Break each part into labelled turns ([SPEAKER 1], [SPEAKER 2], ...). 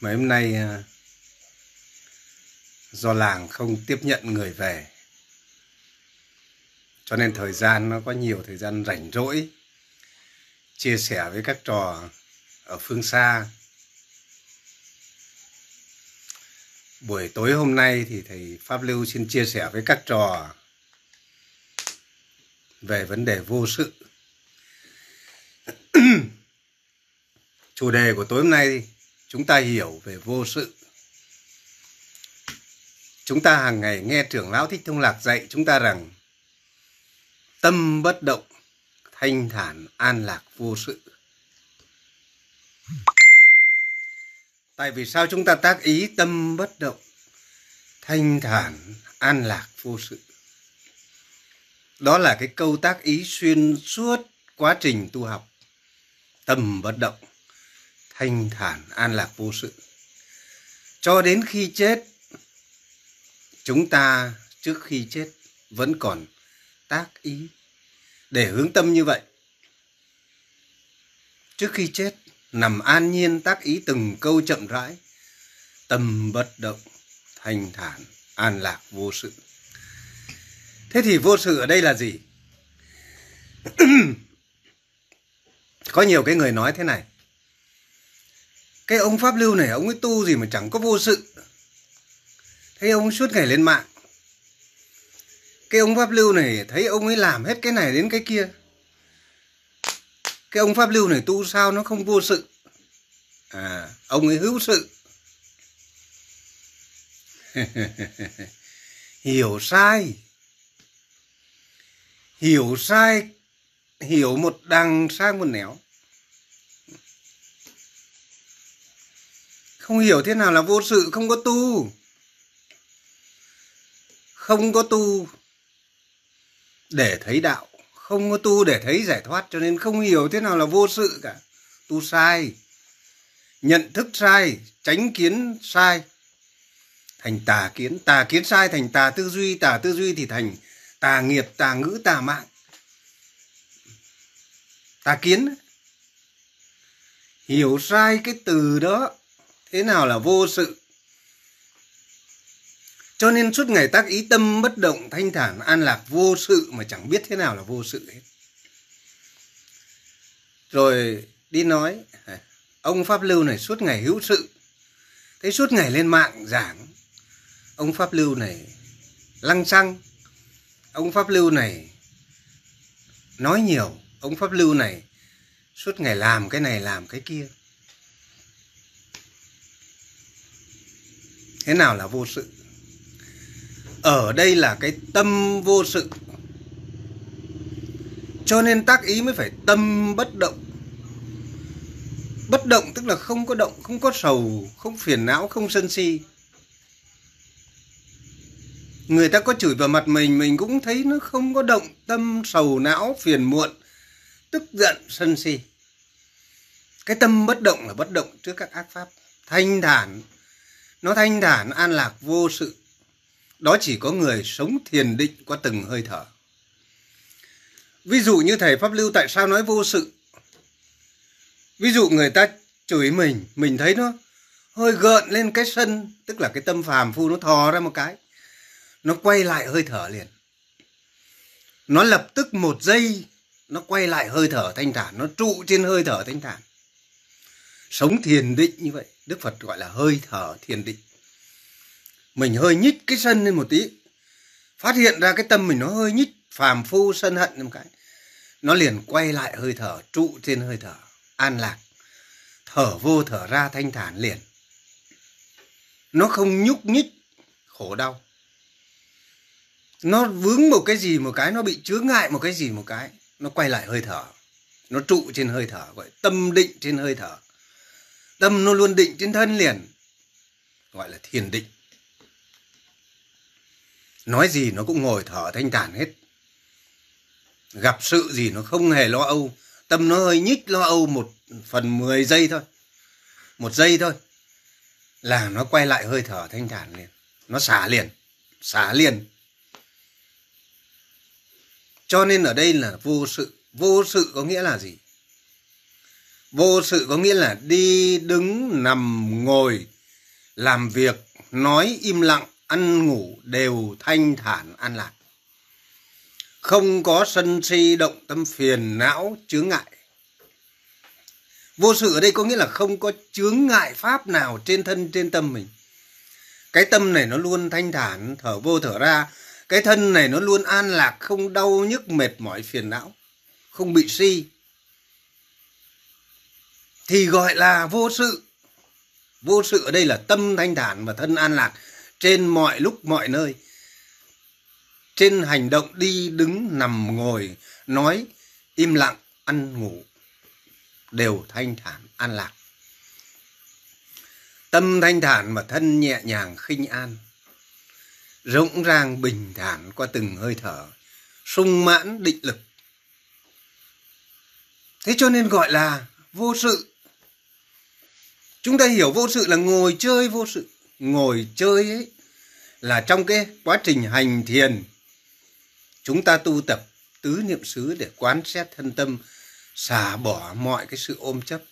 [SPEAKER 1] Mấy hôm nay ờ, do làng không tiếp nhận người về. Cho nên thời gian nó có nhiều thời gian rảnh rỗi, chia sẻ với các trò ở phương xa. Buổi tối hôm nay thì thầy pháp lưu xin chia sẻ với các trò về vấn đề vô sự. Chủ đề của tối hôm nay chúng ta hiểu về vô sự. Chúng ta hàng ngày nghe trưởng lão thích thông lạc dạy chúng ta rằng tâm bất động, thanh thản, an lạc, vô sự. Tại vì sao chúng ta tác ý tâm bất động, thanh thản, an lạc, vô sự? Đó là cái câu tác ý xuyên suốt quá trình tu học, tâm bất động thanh thản, an lạc vô sự. Cho đến khi chết, chúng ta trước khi chết vẫn còn tác ý để hướng tâm như vậy. Trước khi chết, nằm an nhiên tác ý từng câu chậm rãi, tâm bất động, thanh thản, an lạc vô sự. Thế thì vô sự ở đây là gì? Có nhiều cái người nói thế này cái ông pháp lưu này, ông ấy tu gì mà chẳng có vô sự. Thấy ông suốt ngày lên mạng. Cái ông pháp lưu này, thấy ông ấy làm hết cái này đến cái kia. Cái ông pháp lưu này tu sao nó không vô sự? À ông ấy hữu sự. Hiểu sai. Hiểu sai, hiểu một đằng sang một nẻo. Không hiểu thế nào là vô sự, không có tu. Không có tu để thấy đạo, không có tu để thấy giải thoát, cho nên không hiểu thế nào là vô sự cả. Tu sai, nhận thức sai tránh kiến sai, thành tà kiến. Tà kiến sai thành tà tư duy, tà tư duy thì thành tà nghiệp, tà ngữ, tà mạng. Tà kiến. Hiểu sai cái từ đó thế nào là vô sự? Cho nên suốt ngày tác ý tâm bất động thanh thản an lạc vô sự mà chẳng biết thế nào là vô sự hết. Rồi đi nói, ông pháp lưu này suốt ngày hữu sự. Thế suốt ngày lên mạng giảng, ông pháp lưu này lăng xăng, ông pháp lưu này nói nhiều, ông pháp lưu này suốt ngày làm cái này làm cái kia. Thế nào là vô sự? Ở đây là cái tâm vô sự. Cho nên tác ý mới phải tâm bất động. Bất động tức là không có động, không có sầu, không phiền não, không sân si. Người ta có chửi vào mặt mình mình cũng thấy nó không có động, tâm, sầu, não, phiền muộn, tức giận, sân si. Cái tâm bất động là bất động trước các ác pháp. Thanh thản nó thanh thản, an lạc, vô sự. Đó chỉ có người sống thiền định qua từng hơi thở. Ví dụ như thầy pháp lưu tại sao nói vô sự? Ví dụ người ta chửi mình mình thấy nó hơi gợn lên cái sân, tức là cái tâm phàm phu nó thò ra một cái, nó quay lại hơi thở liền. Nó lập tức một giây, nó quay lại hơi thở thanh thản, nó trụ trên hơi thở thanh thản. Sống thiền định như vậy đức phật gọi là hơi thở thiền định. Mình hơi nhích cái sân lên một tí, phát hiện ra cái tâm mình nó hơi nhích, phàm phu, sân hận một cái, nó liền quay lại hơi thở, trụ trên hơi thở, an lạc. Thở vô, thở ra, thanh thản liền. Nó không nhúc nhích, khổ đau. Nó vướng một cái gì một cái, nó bị chướng ngại một cái gì một cái, nó quay lại hơi thở. Nó trụ trên hơi thở, gọi tâm định trên hơi thở tâm nó luôn định trên thân liền. Gọi là thiền định. Nói gì nó cũng ngồi thở thanh thản hết. Gặp sự gì nó không hề lo âu. Tâm nó hơi nhích lo âu một phần mười giây thôi. Một giây thôi là nó quay lại hơi thở thanh thản liền. Nó xả liền xả liền. Cho nên ở đây là vô sự. Vô sự có nghĩa là gì? Vô sự có nghĩa là đi đứng, nằm, ngồi, làm việc, nói im lặng, ăn ngủ đều thanh thản, an lạc. Không có sân si động tâm phiền não, chướng ngại. Vô sự ở đây có nghĩa là không có chướng ngại pháp nào trên thân, trên tâm mình. Cái tâm này nó luôn thanh thản, thở vô, thở ra. Cái thân này nó luôn an lạc, không đau nhức, mệt mỏi, phiền não. Không bị si thì gọi là vô sự. Vô sự ở đây là tâm thanh thản và thân an lạc trên mọi lúc, mọi nơi. Trên hành động đi đứng, nằm, ngồi, nói, im lặng, ăn, ngủ đều thanh thản, an lạc. Tâm thanh thản và thân nhẹ nhàng, khinh an. Rỗng rang bình thản qua từng hơi thở, sung mãn, định lực. Thế cho nên gọi là vô sự chúng ta hiểu vô sự là ngồi chơi vô sự. Ngồi chơi ấy là trong cái quá trình hành thiền, chúng ta tu tập tứ niệm xứ để quán xét thân tâm, xả bỏ mọi cái sự ôm chấp.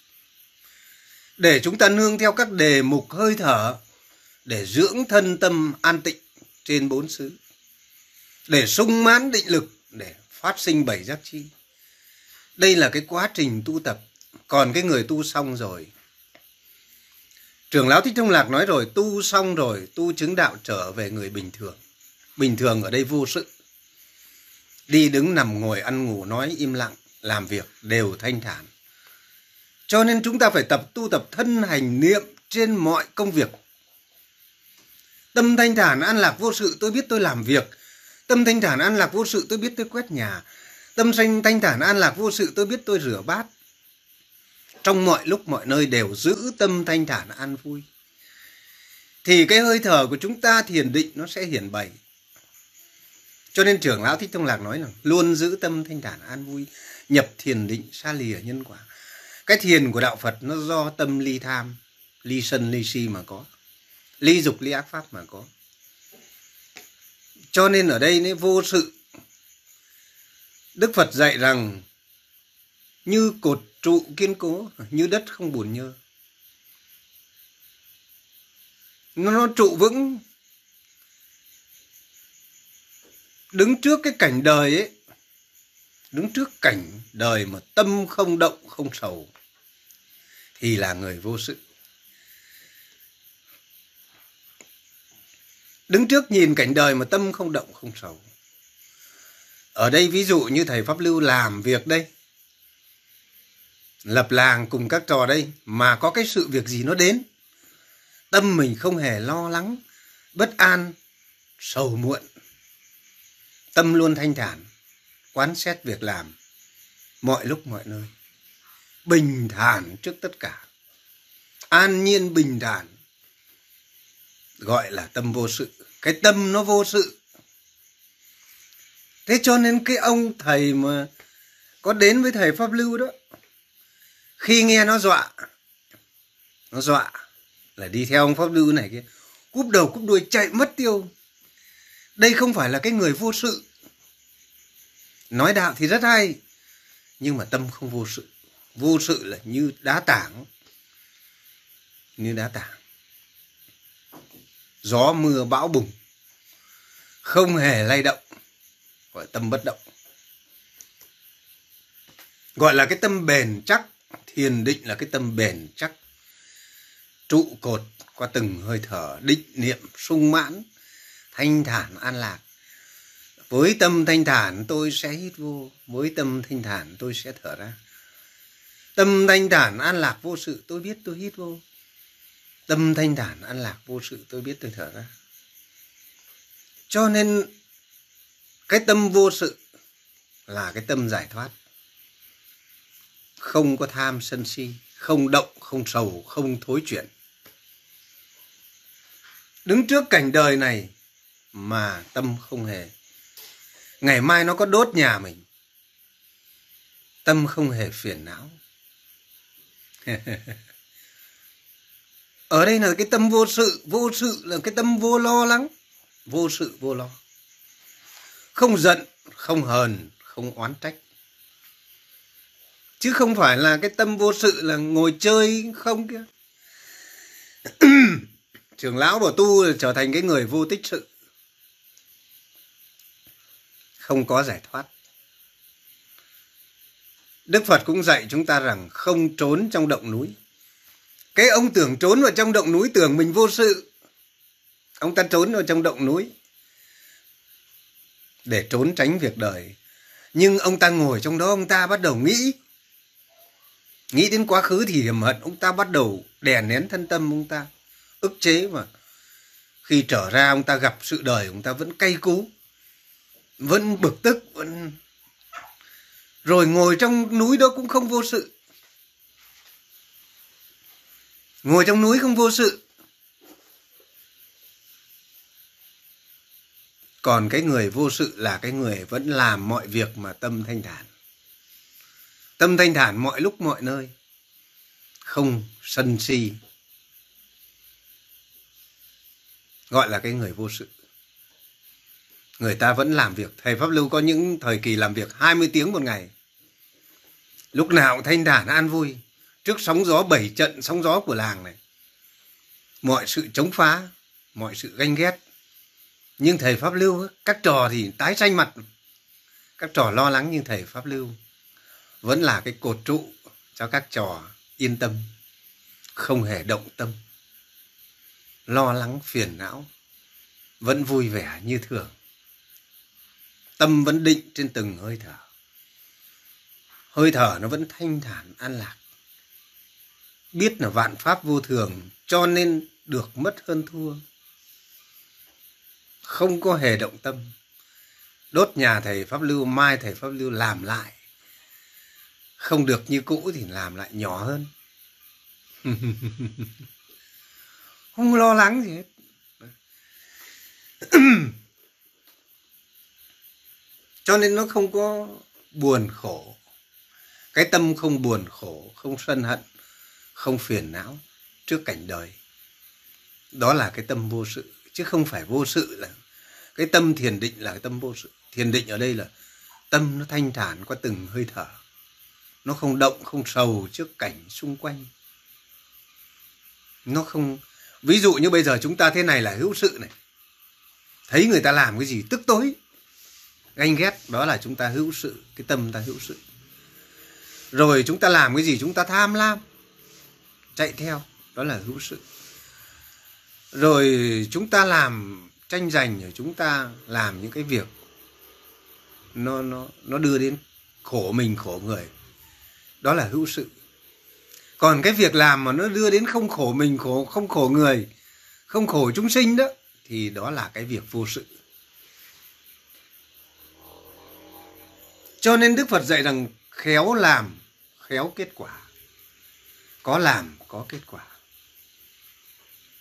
[SPEAKER 1] Để chúng ta nương theo các đề mục hơi thở để dưỡng thân tâm an tịnh trên bốn xứ. Để sung mãn định lực để phát sinh bảy giác chi. Đây là cái quá trình tu tập. Còn cái người tu xong rồi trưởng lão thích thông lạc nói rồi, tu xong rồi, tu chứng đạo trở về người bình thường. Bình thường ở đây vô sự. Đi đứng nằm ngồi ăn ngủ nói im lặng, làm việc đều thanh thản. Cho nên chúng ta phải tập tu tập thân hành niệm trên mọi công việc. Tâm thanh thản an lạc vô sự, tôi biết tôi làm việc. Tâm thanh thản an lạc vô sự, tôi biết tôi quét nhà. Tâm thanh thanh thản an lạc vô sự, tôi biết tôi rửa bát trong mọi lúc, mọi nơi đều giữ tâm thanh thản an vui. Thì cái hơi thở của chúng ta thiền định nó sẽ hiển bày. Cho nên trưởng lão thích thông lạc nói là luôn giữ tâm thanh thản an vui, nhập thiền định xa lìa nhân quả. Cái thiền của đạo phật nó do tâm ly tham, ly sân, ly si mà có, ly dục, ly ác pháp mà có. Cho nên ở đây nó vô sự. Đức phật dạy rằng, như cột trụ kiên cố như đất không bùn nhơ. Nó, nó trụ vững. Đứng trước cái cảnh đời ấy đứng trước cảnh đời mà tâm không động không sầu thì là người vô sự. Đứng trước nhìn cảnh đời mà tâm không động không sầu. Ở đây ví dụ như thầy pháp lưu làm việc đây lập làng cùng các trò đây mà có cái sự việc gì nó đến. Tâm mình không hề lo lắng, bất an, sầu muộn. Tâm luôn thanh thản, quán xét việc làm, mọi lúc mọi nơi. Bình thản trước tất cả, an nhiên bình thản, gọi là tâm vô sự. Cái tâm nó vô sự. Thế cho nên cái ông thầy mà có đến với thầy pháp lưu đó khi nghe nó dọa nó dọa là đi theo ông pháp lưu này kia, cúp đầu cúp đuôi chạy mất tiêu. Đây không phải là cái người vô sự. Nói đạo thì rất hay, nhưng mà tâm không vô sự. Vô sự là như đá tảng, như đá tảng. Gió mưa bão bùng, không hề lay động, gọi tâm bất động. Gọi là cái tâm bền chắc thiền định là cái tâm bền chắc. Trụ cột qua từng hơi thở, định niệm, sung mãn, thanh thản, an lạc. Với tâm thanh thản, tôi sẽ hít vô. Với tâm thanh thản, tôi sẽ thở ra. Tâm thanh thản, an lạc vô sự, tôi biết tôi hít vô. Tâm thanh thản, an lạc vô sự, tôi biết tôi thở ra. Cho nên, cái tâm vô sự là cái tâm giải thoát không có tham sân si, không động, không sầu, không thối chuyển. Đứng trước cảnh đời này mà tâm không hề. Ngày mai nó có đốt nhà mình. Tâm không hề phiền não. Ở đây là cái tâm vô sự vô sự là cái tâm vô lo lắng, vô sự vô lo. Không giận, không hờn, không oán trách chứ không phải là cái tâm vô sự là ngồi chơi không kia. Trưởng lão của tu là trở thành cái người vô tích sự. Không có giải thoát. Đức phật cũng dạy chúng ta rằng không trốn trong động núi. Cái ông tưởng trốn vào trong động núi tưởng mình vô sự, ông ta trốn vào trong động núi để trốn tránh việc đời. Nhưng ông ta ngồi trong đó, ông ta bắt đầu nghĩ nghĩ đến quá khứ thì hiểm hận, ông ta bắt đầu đè nén thân tâm ông ta, ức chế mà. Khi trở ra, ông ta gặp sự đời, ông ta vẫn cay cú, vẫn bực tức, vẫn rồi ngồi trong núi đó cũng không vô sự. Ngồi trong núi không vô sự. Còn cái người vô sự là cái người vẫn làm mọi việc mà tâm thanh thản tâm thanh thản mọi lúc mọi nơi. Không sân si. Gọi là cái người vô sự. Người ta vẫn làm việc. Thầy pháp lưu có những thời kỳ làm việc 20 tiếng một ngày. Lúc nào cũng thanh thản, an vui. Trước sóng gió bảy trận, sóng gió của làng này. Mọi sự chống phá, mọi sự ganh ghét. Nhưng thầy pháp lưu, các trò thì tái xanh mặt. Các trò lo lắng nhưng thầy pháp lưu vẫn là cái cột trụ cho các trò yên tâm, không hề động tâm, lo lắng phiền não, vẫn vui vẻ như thường. Tâm vẫn định trên từng hơi thở. Hơi thở nó vẫn thanh thản, an lạc. Biết là vạn pháp vô thường cho nên được mất hơn thua. Không có hề động tâm. Đốt nhà thầy pháp lưu, mai thầy pháp lưu làm lại không được như cũ thì làm lại nhỏ hơn. Không lo lắng gì hết. Cho nên nó không có buồn khổ. Cái tâm không buồn khổ không sân hận không phiền não trước cảnh đời. Đó là cái tâm vô sự chứ không phải vô sự là cái tâm thiền định là cái tâm vô sự. Thiền định ở đây là tâm nó thanh thản qua từng hơi thở nó không động, không sầu trước cảnh xung quanh. Nó không, ví dụ như bây giờ chúng ta thế này là hữu sự này. Thấy người ta làm cái gì tức tối. Ganh ghét, đó là chúng ta hữu sự, cái tâm ta hữu sự. Rồi chúng ta làm cái gì chúng ta tham lam. Chạy theo, đó là hữu sự. Rồi chúng ta làm tranh giành, rồi chúng ta làm những cái việc nó nó nó đưa đến khổ mình, khổ người đó là hữu sự. Còn cái việc làm mà nó đưa đến không khổ mình, khổ, không khổ người, không khổ chúng sinh đó, thì đó là cái việc vô sự. Cho nên đức phật dạy rằng khéo làm, khéo kết quả. Có làm, có kết quả.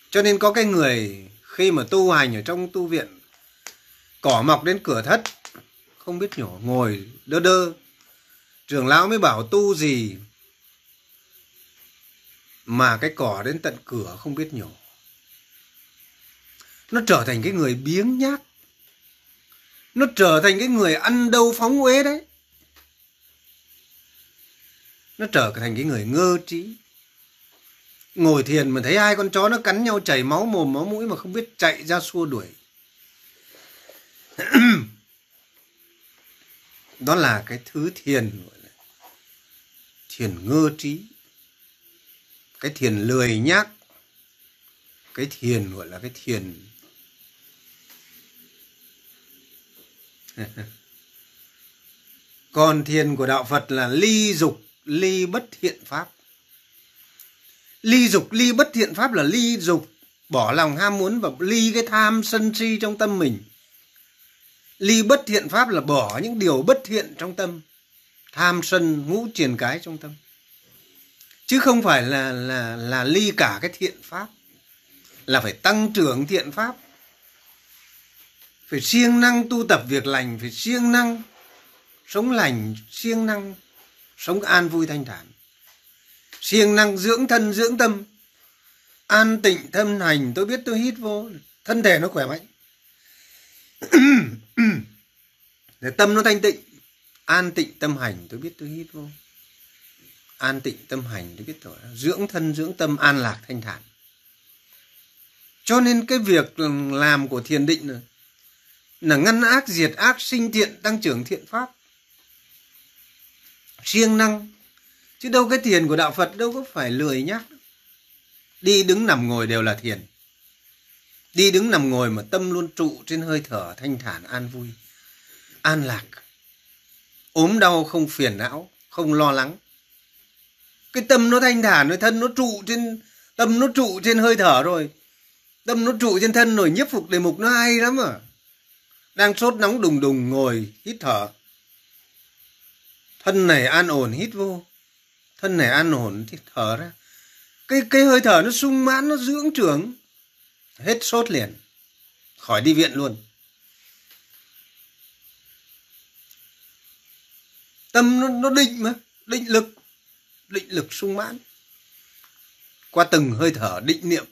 [SPEAKER 1] Cho nên có cái người khi mà tu hành ở trong tu viện, cỏ mọc đến cửa thất, không biết nhổ, ngồi đơ đơ trưởng lão mới bảo tu gì mà cái cỏ đến tận cửa không biết nhổ. Nó trở thành cái người biếng nhác. Nó trở thành cái người ăn đâu phóng uế đấy. Nó trở thành cái người ngơ trí. Ngồi thiền mà thấy hai con chó nó cắn nhau chảy máu mồm máu mũi mà không biết chạy ra xua đuổi. Đó là cái thứ thiền thiền ngơ trí, cái thiền lười nhác, cái thiền gọi là cái thiền còn thiền của đạo phật là ly dục, ly bất thiện pháp. Ly dục, ly bất thiện pháp là ly dục, bỏ lòng ham muốn và ly cái tham sân si trong tâm mình. Ly bất thiện pháp là bỏ những điều bất thiện trong tâm tham sân ngũ triền cái trong tâm. Chứ không phải là là là ly cả cái thiện pháp, là phải tăng trưởng thiện pháp. Phải siêng năng tu tập việc lành, phải siêng năng sống lành, siêng năng sống an vui thanh thản. Siêng năng dưỡng thân, dưỡng tâm. An tịnh thâm hành, tôi biết tôi hít vô, thân thể nó khỏe mạnh. Để tâm nó thanh tịnh an tịnh tâm hành tôi biết tôi hít vô. An tịnh tâm hành tôi biết tôi dưỡng thân dưỡng tâm an lạc thanh thản. Cho nên cái việc làm của thiền định là, là ngăn ác diệt ác sinh thiện tăng trưởng thiện pháp. Siêng năng. Chứ đâu cái thiền của đạo phật đâu có phải lười nhắc đi đứng nằm ngồi đều là thiền. Đi đứng nằm ngồi mà tâm luôn trụ trên hơi thở thanh thản an vui an lạc ốm đau, không phiền não, không lo lắng. Cái tâm nó thanh thản rồi thân nó trụ trên, tâm nó trụ trên hơi thở rồi. Tâm nó trụ trên thân rồi, nhiếp phục đề mục nó hay lắm à. Đang sốt nóng đùng đùng ngồi, hít thở. Thân này an ổn, hít vô. Thân này an ổn, hít thở ra. Cái cái hơi thở nó sung mãn, nó dưỡng trưởng. Hết sốt liền. Khỏi đi viện luôn. Tâm nó, nó định mà định lực định lực sung mãn. Qua từng hơi thở định niệm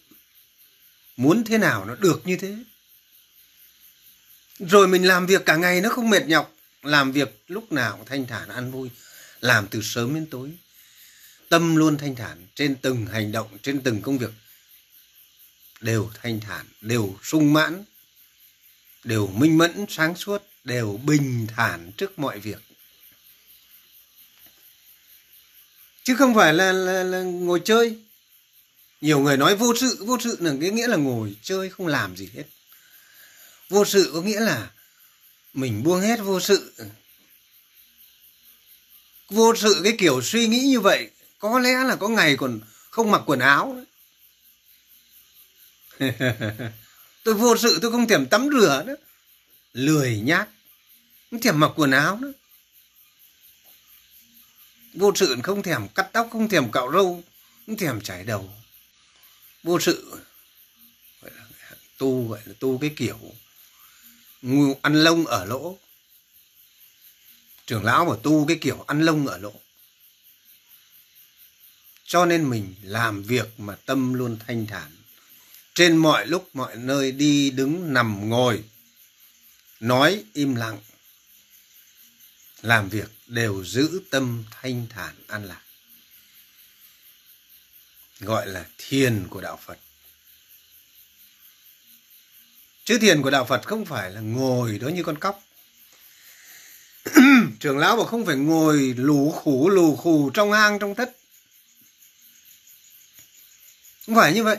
[SPEAKER 1] muốn thế nào nó được như thế. Rồi mình làm việc cả ngày nó không mệt nhọc. Làm việc lúc nào thanh thản an vui. Làm từ sớm đến tối. Tâm luôn thanh thản trên từng hành động trên từng công việc. Đều thanh thản đều sung mãn đều minh mẫn sáng suốt đều bình thản trước mọi việc. Chứ không phải là, là, là ngồi chơi. Nhiều người nói vô sự vô sự là cái nghĩa là ngồi chơi không làm gì hết. Vô sự có nghĩa là mình buông hết vô sự. Vô sự cái kiểu suy nghĩ như vậy có lẽ là có ngày còn không mặc quần áo tôi vô sự tôi không thèm tắm rửa nữa. Lười nhác không thèm mặc quần áo nữa vô sự không thèm cắt tóc, không thèm cạo râu, không thèm chải đầu. Vô sự, gọi là tu, gọi là tu cái kiểu ăn lông ở lỗ. Trưởng lão mà tu cái kiểu ăn lông ở lỗ. Cho nên mình làm việc mà tâm luôn thanh thản. Trên mọi lúc, mọi nơi đi đứng nằm ngồi, nói im lặng, làm việc đều giữ tâm thanh thản an lạc. Gọi là thiền của đạo phật. Chứ thiền của đạo phật không phải là ngồi đó như con cóc. Trưởng lão bảo không phải ngồi lù khủ, lù khù trong hang, trong thất. Không phải như vậy.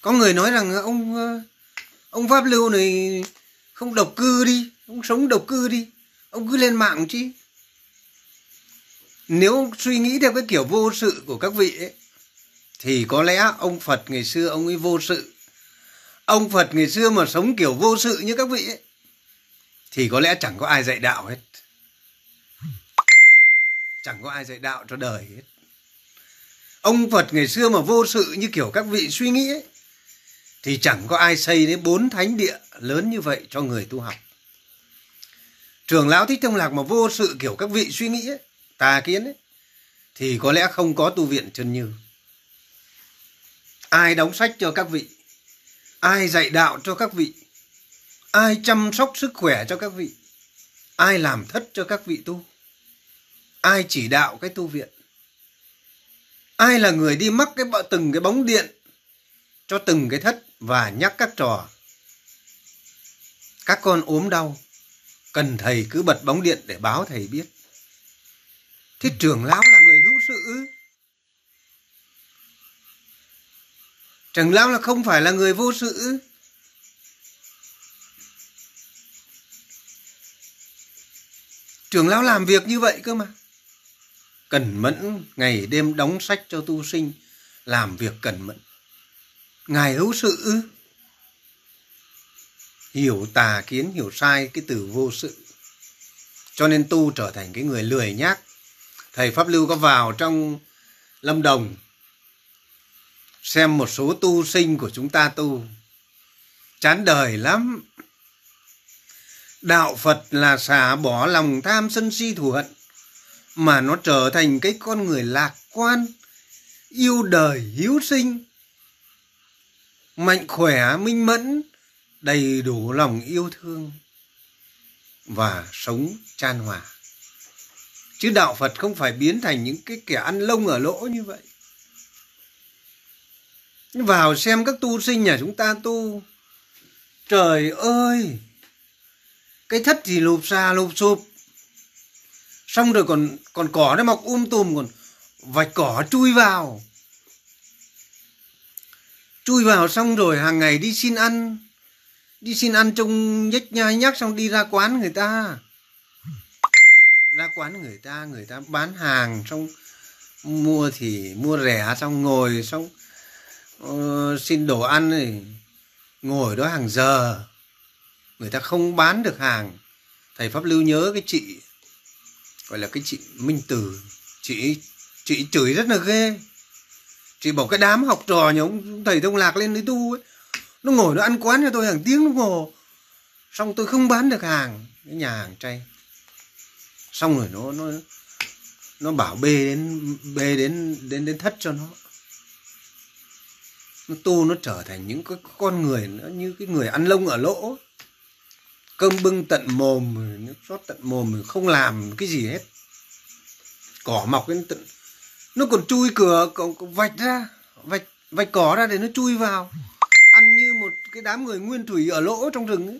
[SPEAKER 1] Có người nói rằng, ông ờ, ông pháp lưu này không độc cư đi ông sống độc cư đi ông cứ lên mạng chứ nếu suy nghĩ theo cái kiểu vô sự của các vị ấy, thì có lẽ ông Phật ngày xưa ông ấy vô sự. Ông Phật ngày xưa mà sống kiểu vô sự như các vị ấy, thì có lẽ chẳng có ai dạy đạo hết. Chẳng có ai dạy đạo cho đời hết. Ông Phật ngày xưa mà vô sự như kiểu các vị suy nghĩ ấy, thì chẳng có ai xây đến bốn thánh địa lớn như vậy cho người tu học. Trường lão thích thông lạc mà vô sự kiểu các vị suy nghĩ ấy, tà kiến ấy, thì có lẽ không có tu viện chân như. Ai đóng sách cho các vị? Ai dạy đạo cho các vị? Ai chăm sóc sức khỏe cho các vị? Ai làm thất cho các vị tu? Ai chỉ đạo cái tu viện? Ai là người đi mắc cái từng cái bóng điện cho từng cái thất và nhắc các trò? Các con ốm đau, cần thầy cứ bật bóng điện để báo thầy biết. Thế trưởng lão là người hữu sự? Trưởng lão là không phải là người vô sự? Trưởng lão làm việc như vậy cơ mà. Cẩn mẫn ngày đêm đóng sách cho tu sinh, làm việc cẩn mẫn. Ngài hữu sự ư? Hiểu tà kiến, hiểu sai cái từ vô sự. Cho nên tu trở thành cái người lười nhác, thầy Pháp Lưu có vào trong Lâm Đồng xem một số tu sinh của chúng ta tu. Chán đời lắm. Đạo Phật là xả bỏ lòng tham sân si thù hận mà nó trở thành cái con người lạc quan, yêu đời, hiếu sinh, mạnh khỏe, minh mẫn, đầy đủ lòng yêu thương và sống chan hòa. Chứ đạo phật không phải biến thành những cái kẻ ăn lông ở lỗ như vậy. Vào xem các tu sinh nhà chúng ta tu, trời ơi, cái thất thì lụp xà lụp sụp xong rồi còn còn cỏ nó mọc um tùm, còn vạch cỏ chui vào. Chui vào xong rồi hàng ngày đi xin ăn đi xin ăn trong nhách nhai nhác xong đi ra quán người ta. Ra quán người ta người ta bán hàng xong mua thì mua rẻ xong ngồi xong uh, xin đồ ăn này ngồi đó hàng giờ. Người ta không bán được hàng. Thầy pháp lưu nhớ cái chị gọi là cái chị minh từ chị chị chửi rất là ghê. Chị bảo cái đám học trò nhà ông thầy thông lạc lên đấy tu ấy nó ngồi nó ăn quán cho tôi hàng tiếng, nó ngồi xong tôi không bán được hàng, cái nhà hàng chay. Xong rồi nó nó nó bảo bê đến bê đến đến đến thất cho nó. Nó tu nó trở thành những cái con người nó như cái người ăn lông ở lỗ. Cơm bưng tận mồm, nước rót tận mồm, không làm cái gì hết. Cỏ mọc lên tận, nó còn chui cửa còn vạch ra, vạch vạch cỏ ra để nó chui vào ăn như một cái đám người nguyên thủy ở lỗ trong rừng ấy.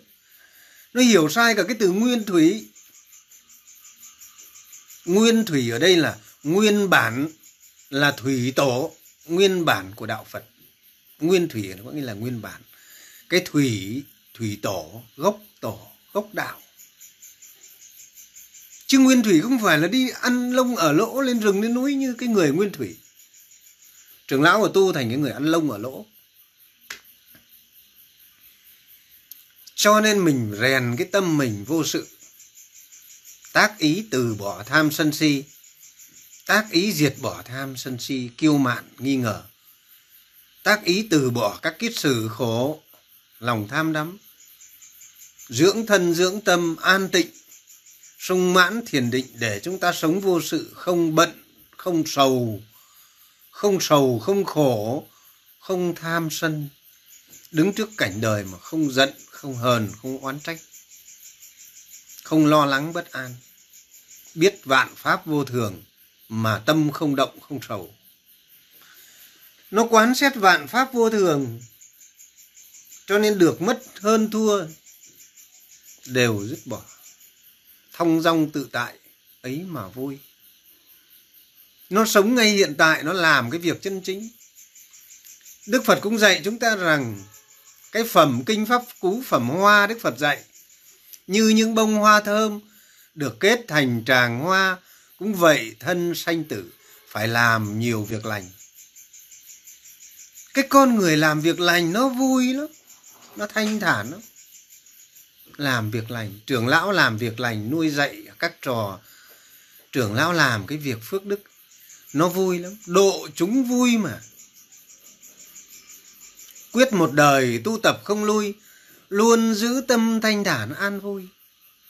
[SPEAKER 1] Nó hiểu sai cả cái từ nguyên thủy. Nguyên thủy ở đây là nguyên bản là thủy tổ, nguyên bản của đạo phật. Nguyên thủy nó có nghĩa là nguyên bản. Cái thủy thủy tổ, gốc tổ, gốc đạo. Chứ nguyên thủy không phải là đi ăn lông ở lỗ lên rừng lên núi như cái người nguyên thủy. Trưởng lão của tu thành cái người ăn lông ở lỗ. Cho nên mình rèn cái tâm mình vô sự. Tác ý từ bỏ tham sân si. Tác ý diệt bỏ tham sân si, kiêu mạn, nghi ngờ. Tác ý từ bỏ các kiết sử khổ, lòng tham đắm. Dưỡng thân, dưỡng tâm, an tịnh. Sung mãn, thiền định để chúng ta sống vô sự, không bận, không sầu. Không sầu, không khổ, không tham sân. Đứng trước cảnh đời mà không giận không hờn, không oán trách. Không lo lắng bất an. Biết vạn pháp vô thường, mà tâm không động, không sầu. Nó quán xét vạn pháp vô thường, cho nên được mất hơn thua, đều dứt bỏ. Thong dong tự tại, ấy mà vui. Nó sống ngay hiện tại, nó làm cái việc chân chính. Đức phật cũng dạy chúng ta rằng cái phẩm kinh pháp cú, phẩm hoa đức phật dạy, như những bông hoa thơm được kết thành tràng hoa, cũng vậy thân sanh tử phải làm nhiều việc lành. Cái con người làm việc lành nó vui lắm, nó thanh thản lắm. Làm việc lành, trưởng lão làm việc lành, nuôi dạy các trò. Trưởng lão làm cái việc phước đức, nó vui lắm. Độ chúng vui mà quyết một đời tu tập không lui, luôn giữ tâm thanh thản an vui.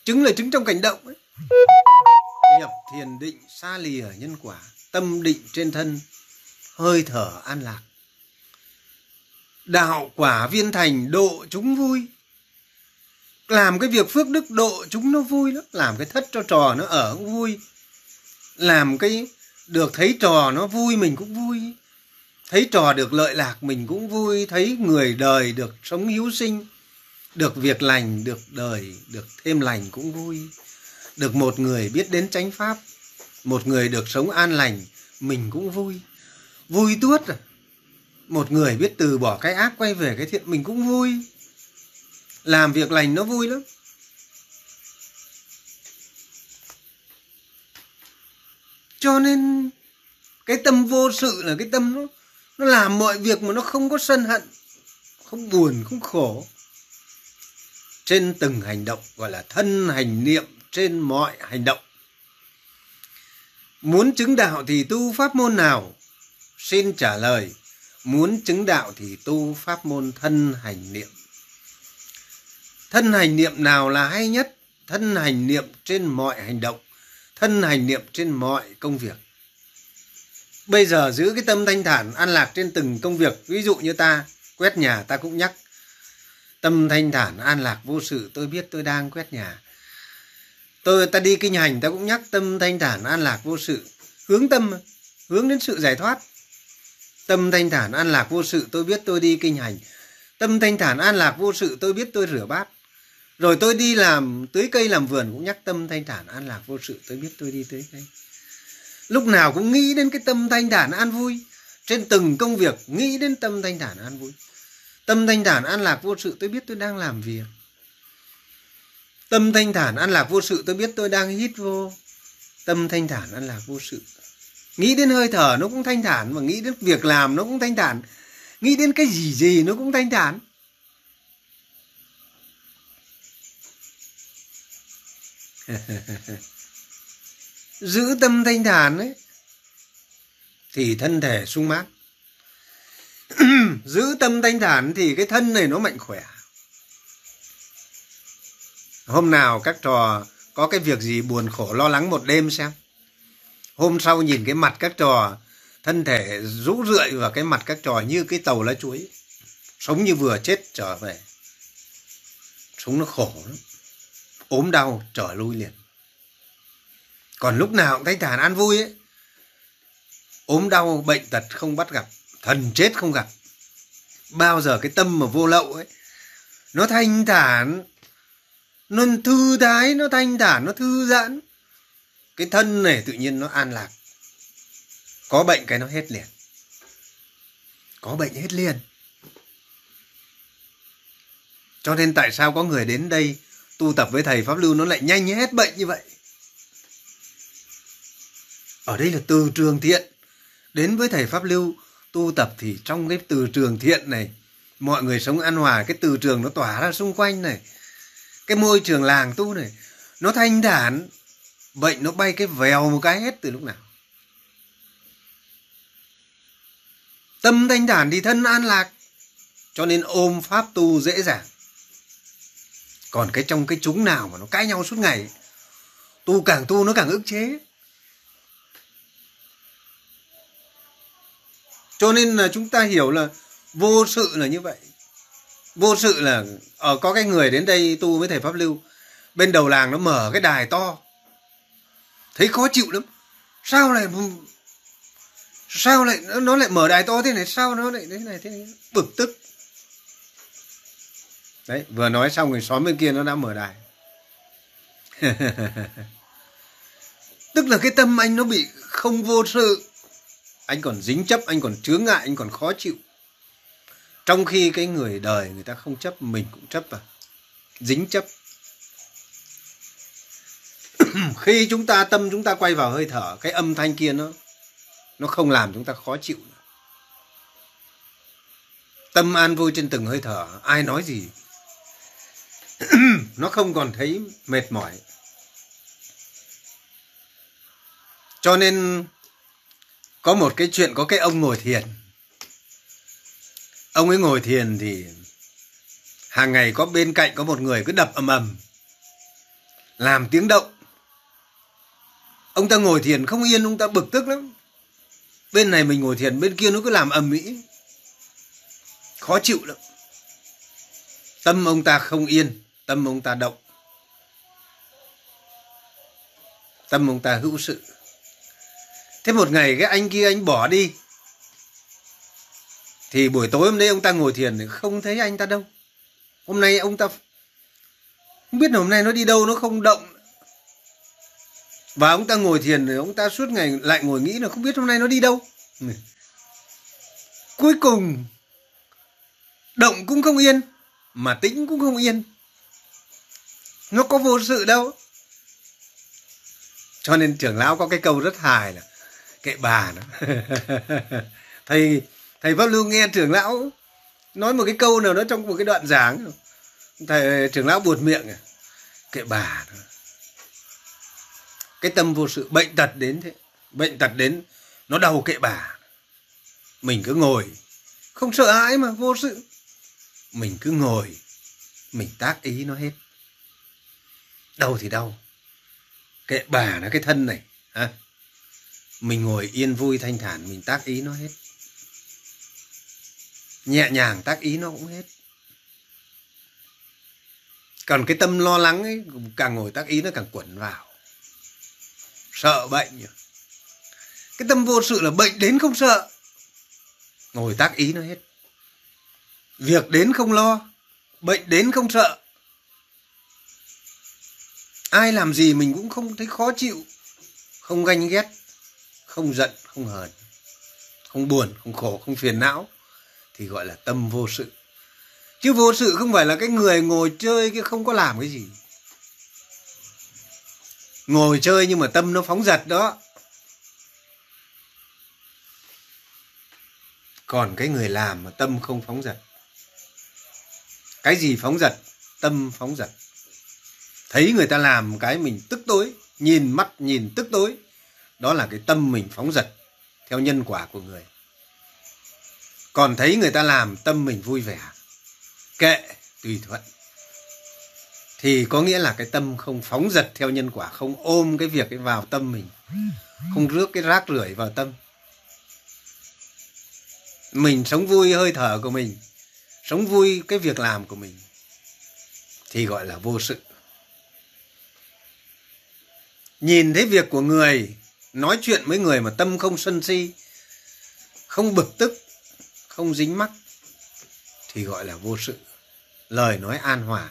[SPEAKER 1] Chứng là chứng trong cảnh động ấy. nhập thiền định xa lìa nhân quả, tâm định trên thân, hơi thở an lạc. Đạo quả viên thành độ chúng vui. Làm cái việc phước đức độ chúng nó vui lắm, làm cái thất cho trò nó ở cũng vui. Làm cái được thấy trò nó vui mình cũng vui thấy trò được lợi lạc, mình cũng vui. Thấy người đời được sống hiếu sinh, được việc lành, được đời, được thêm lành cũng vui. Được một người biết đến chánh pháp, một người được sống an lành, mình cũng vui. Vui tuốt à? Một người biết từ bỏ cái ác quay về cái thiện, mình cũng vui. Làm việc lành nó vui lắm. Cho nên cái tâm vô sự là cái tâm nó nó làm mọi việc mà nó không có sân hận, không buồn, không khổ. Trên từng hành động, gọi là thân hành niệm, trên mọi hành động. Muốn chứng đạo thì tu pháp môn nào? Xin trả lời, muốn chứng đạo thì tu pháp môn thân hành niệm. Thân hành niệm nào là hay nhất? Thân hành niệm trên mọi hành động, thân hành niệm trên mọi công việc bây giờ giữ cái tâm thanh thản, an lạc trên từng công việc. Ví dụ như ta, quét nhà, ta cũng nhắc, tâm thanh thản, an lạc vô sự, tôi biết tôi đang quét nhà. Tôi, ta đi kinh hành, ta cũng nhắc, tâm thanh thản, an lạc vô sự. Hướng tâm, hướng đến sự giải thoát. Tâm thanh thản, an lạc vô sự, tôi biết tôi đi kinh hành. Tâm thanh thản, an lạc vô sự, tôi biết tôi rửa bát. Rồi tôi đi làm, tưới cây làm vườn, cũng nhắc, tâm thanh thản, an lạc vô sự, tôi biết tôi đi tưới cây lúc nào cũng nghĩ đến cái tâm thanh thản an vui. Trên từng công việc, nghĩ đến tâm thanh thản an vui. Tâm thanh thản an lạc vô sự, tôi biết tôi đang làm việc. Tâm thanh thản an lạc vô sự, tôi biết tôi đang hít vô. Tâm thanh thản an lạc vô sự. Nghĩ đến hơi thở, nó cũng thanh thản, mà nghĩ đến việc làm, nó cũng thanh thản. Nghĩ đến cái gì gì, nó cũng thanh thản. giữ tâm thanh thản ấy, thì thân thể sung mát. Giữ tâm thanh thản thì cái thân này nó mạnh khỏe. Hôm nào các trò có cái việc gì buồn khổ lo lắng một đêm xem. Hôm sau nhìn cái mặt các trò, thân thể rũ rượi và cái mặt các trò như cái tàu lá chuối, sống như vừa chết trở về. Sống nó khổ lắm. Ốm đau, trở lui liền còn lúc nào cũng thanh thản an vui ấy. Ốm đau, bệnh tật không bắt gặp, thần chết không gặp. Bao giờ cái tâm mà vô lậu ấy, nó thanh thản, nó thư thái, nó thanh thản, nó thư giãn. Cái thân này tự nhiên nó an lạc. Có bệnh cái nó hết liền. Có bệnh hết liền. Cho nên tại sao có người đến đây tu tập với thầy pháp lưu nó lại nhanh hết bệnh như vậy? Ở đây là từ trường thiện. Đến với thầy pháp lưu, tu tập thì trong cái từ trường thiện này, mọi người sống an hòa, cái từ trường nó tỏa ra xung quanh này. Cái môi trường làng tu này, nó thanh thản, bệnh nó bay cái vèo một cái hết từ lúc nào. Tâm thanh thản thì thân an lạc, cho nên ôm pháp tu dễ dàng. Còn cái trong cái chúng nào mà nó cãi nhau suốt ngày, tu càng tu nó càng ức chế. Cho nên là chúng ta hiểu là vô sự là như vậy. Vô sự là ở có cái người đến đây tu với thầy pháp lưu, bên đầu làng nó mở cái đài to. Thấy khó chịu lắm. Sao lại sao lại nó lại mở đài to thế này? Sao nó lại thế này thế này? Bực tức. Đấy, vừa nói xong người xóm bên kia nó đã mở đài. Tức là cái tâm anh nó bị không vô sự anh còn dính chấp, anh còn chướng ngại, anh còn khó chịu. Trong khi cái người đời người ta không chấp, mình cũng chấp vào dính chấp. Khi chúng ta, tâm chúng ta quay vào hơi thở, cái âm thanh kia nó nó không làm chúng ta khó chịu. Tâm an vui trên từng hơi thở, ai nói gì? Nó không còn thấy mệt mỏi. Cho nên có một cái chuyện có cái ông ngồi thiền. Ông ấy ngồi thiền thì hàng ngày có bên cạnh có một người cứ đập ầm ầm, làm tiếng động. Ông ta ngồi thiền không yên, ông ta bực tức lắm. Bên này mình ngồi thiền, bên kia nó cứ làm ầm ĩ. Khó chịu lắm. Tâm ông ta không yên, tâm ông ta động. Tâm ông ta hữu sự thế một ngày cái anh kia anh bỏ đi, thì buổi tối hôm nay ông ta ngồi thiền thì không thấy anh ta đâu. Hôm nay ông ta không biết là hôm nay nó đi đâu, nó không động. Và ông ta ngồi thiền thì ông ta suốt ngày lại ngồi nghĩ là không biết hôm nay nó đi đâu. Cuối cùng, động cũng không yên, mà tĩnh cũng không yên. Nó có vô sự đâu. Cho nên trưởng lão có cái câu rất hài là kệ bà nó thầy thầy pháp lưu nghe trưởng lão nói một cái câu nào đó trong một cái đoạn giảng. Thầy trưởng lão buột miệng kệ bà nó cái tâm vô sự, bệnh tật đến thế. Bệnh tật đến, nó đau kệ bà. Mình cứ ngồi. Không sợ hãi mà, vô sự. Mình cứ ngồi. Mình tác ý nó hết. Đau thì đau. Kệ bà nó cái thân này ha mình ngồi yên vui thanh thản, mình tác ý nó hết. Nhẹ nhàng tác ý nó cũng hết. Còn cái tâm lo lắng ấy, càng ngồi tác ý nó càng quẩn vào. Sợ bệnh cái tâm vô sự là bệnh đến không sợ. Ngồi tác ý nó hết. Việc đến không lo, bệnh đến không sợ. Ai làm gì mình cũng không thấy khó chịu, không ganh ghét không giận, không hờn, không buồn, không khổ, không phiền não, thì gọi là tâm vô sự. Chứ vô sự không phải là cái người ngồi chơi cái không có làm cái gì. Ngồi chơi nhưng mà tâm nó phóng dật đó. Còn cái người làm mà tâm không phóng dật. Cái gì phóng dật? Tâm phóng dật. Thấy người ta làm cái mình tức tối, nhìn mắt nhìn tức tối đó là cái tâm mình phóng dật theo nhân quả của người. Còn thấy người ta làm, tâm mình vui vẻ, kệ, tùy thuận, thì có nghĩa là cái tâm không phóng dật theo nhân quả, không ôm cái việc ấy vào tâm mình, không rước cái rác rưởi vào tâm. Mình sống vui hơi thở của mình, sống vui cái việc làm của mình, thì gọi là vô sự. Nhìn thấy việc của người nói chuyện với người mà tâm không sân si, không bực tức, không dính mắc, thì gọi là vô sự. Lời nói an hòa,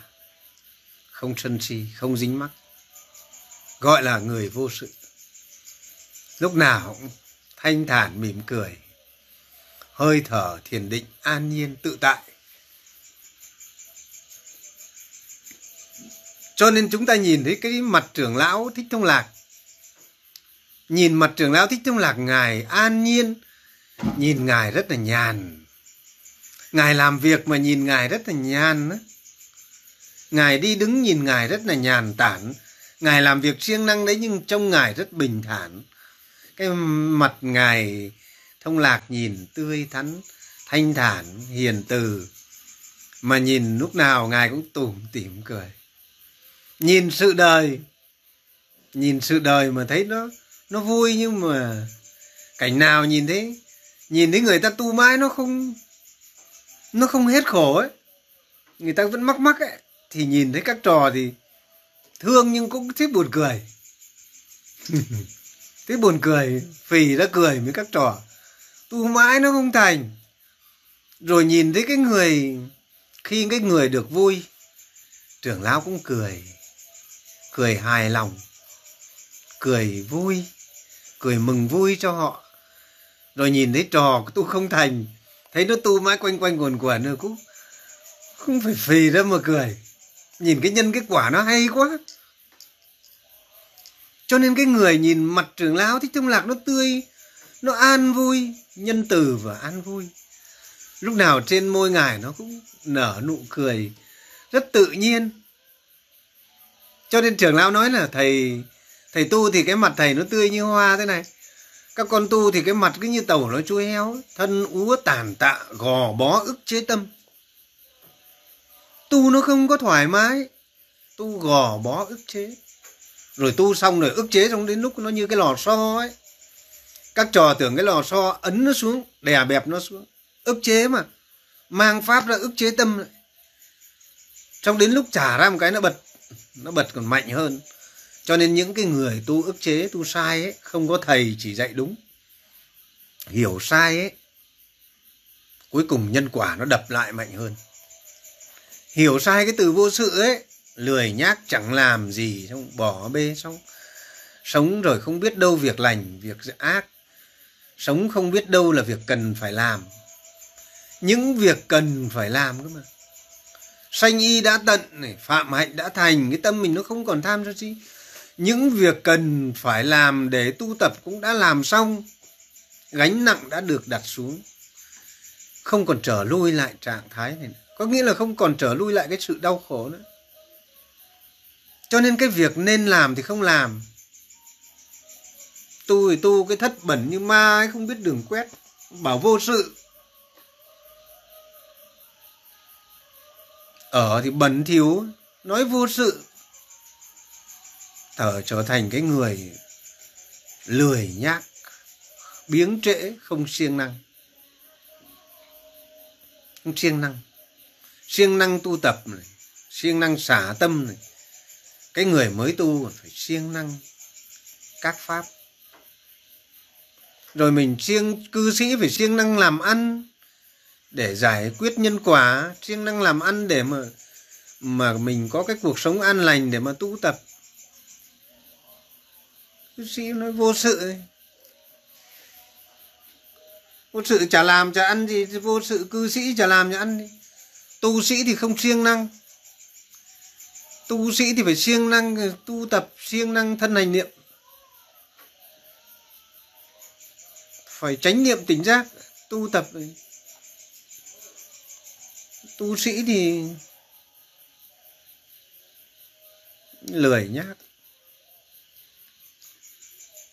[SPEAKER 1] không sân si, không dính mắc, gọi là người vô sự. Lúc nào cũng thanh thản mỉm cười, hơi thở thiền định an nhiên tự tại. Cho nên chúng ta nhìn thấy cái mặt trưởng lão thích thông lạc nhìn mặt trưởng lão thích thông lạc, ngài an nhiên. Nhìn ngài rất là nhàn. Ngài làm việc mà nhìn ngài rất là nhàn đó. ngài đi đứng nhìn ngài rất là nhàn tản. Ngài làm việc siêng năng đấy nhưng trông ngài rất bình thản. Cái mặt ngài thông lạc nhìn tươi thắn, thanh thản, hiền từ. Mà nhìn lúc nào ngài cũng tủm tỉm cười. Nhìn sự đời, nhìn sự đời mà thấy nó nó vui nhưng mà cảnh nào nhìn thấy nhìn thấy người ta tu mãi nó không nó không hết khổ ấy. Người ta vẫn mắc mắc ấy. Thì nhìn thấy các trò thì thương nhưng cũng thích buồn cười. Thích buồn cười, phì ra cười với các trò. Tu mãi nó không thành. Rồi nhìn thấy cái người, khi cái người được vui, trưởng lão cũng cười. Cười hài lòng. Cười vui cười mừng vui cho họ. Rồi nhìn thấy trò tu không thành, thấy nó tu mãi quanh quanh quần quẩn rồi cũng không phải phì ra mà cười. Nhìn cái nhân kết quả nó hay quá. Cho nên cái người nhìn mặt trưởng lão thích thông lạc nó tươi, nó an vui, nhân từ và an vui. Lúc nào trên môi ngài nó cũng nở nụ cười rất tự nhiên. Cho nên trưởng lão nói là, thầy thầy tu thì cái mặt thầy nó tươi như hoa thế này. Các con tu thì cái mặt cứ như tàu nó chui heo thân úa tàn tạ, gò bó ức chế tâm. Tu nó không có thoải mái. Tu gò bó ức chế. Rồi tu xong rồi ức chế xong đến lúc nó như cái lò xo ấy. Các trò tưởng cái lò xo ấn nó xuống, đè bẹp nó xuống. Ức chế mà. Mang pháp ra ức chế tâm lại. Xong đến lúc trả ra một cái nó bật. Nó bật còn mạnh hơn cho nên những cái người tu ức chế, tu sai ấy, không có thầy chỉ dạy đúng. Hiểu sai ấy, cuối cùng nhân quả nó đập lại mạnh hơn. Hiểu sai cái từ vô sự ấy, lười nhác, chẳng làm gì, xong bỏ bê, xong sống rồi không biết đâu việc lành, việc ác. Sống không biết đâu là việc cần phải làm. Những việc cần phải làm cơ mà. Sanh y đã tận này, phạm hạnh đã thành, cái tâm mình nó không còn tham cho gì những việc cần phải làm để tu tập cũng đã làm xong. Gánh nặng đã được đặt xuống. Không còn trở lui lại trạng thái này nữa. có nghĩa là không còn trở lui lại cái sự đau khổ nữa. Cho nên cái việc nên làm thì không làm. Tu thì tu cái thất bẩn như ma ấy không biết đường quét, bảo vô sự. Ở thì bẩn thiếu, nói vô sự thở trở thành cái người lười nhác, biếng trễ, không siêng năng. Không siêng năng. Siêng năng tu tập này, siêng năng xả tâm này. Cái người mới tu còn phải siêng năng các pháp. Rồi mình siêng, cư sĩ phải siêng năng làm ăn để giải quyết nhân quả, siêng năng làm ăn để mà mà mình có cái cuộc sống an lành để mà tu tập sĩ nói vô sự ấy. vô sự chả làm, chả ăn gì, vô sự cư sĩ chả làm, chả ăn đi tu sĩ thì không siêng năng. Tu sĩ thì phải siêng năng, tu tập siêng năng thân hành niệm. Phải tránh niệm tỉnh giác, tu tập tu sĩ thì lười nhác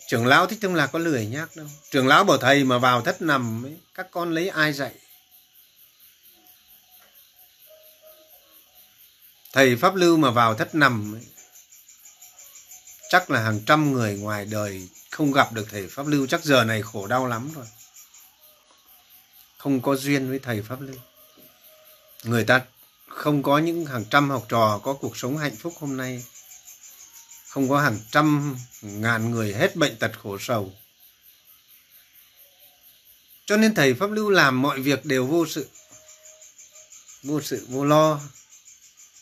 [SPEAKER 1] trưởng lão thích thông lạc có lười nhác đâu. Trưởng lão bảo thầy mà vào thất nằm ấy, các con lấy ai dạy? Thầy pháp lưu mà vào thất nằm ấy, chắc là hàng trăm người ngoài đời không gặp được thầy pháp lưu. Chắc giờ này khổ đau lắm rồi. Không có duyên với thầy pháp lưu. Người ta không có những hàng trăm học trò có cuộc sống hạnh phúc hôm nay không có hàng trăm, ngàn người hết bệnh tật khổ sầu. Cho nên thầy pháp lưu làm mọi việc đều vô sự. Vô sự, vô lo.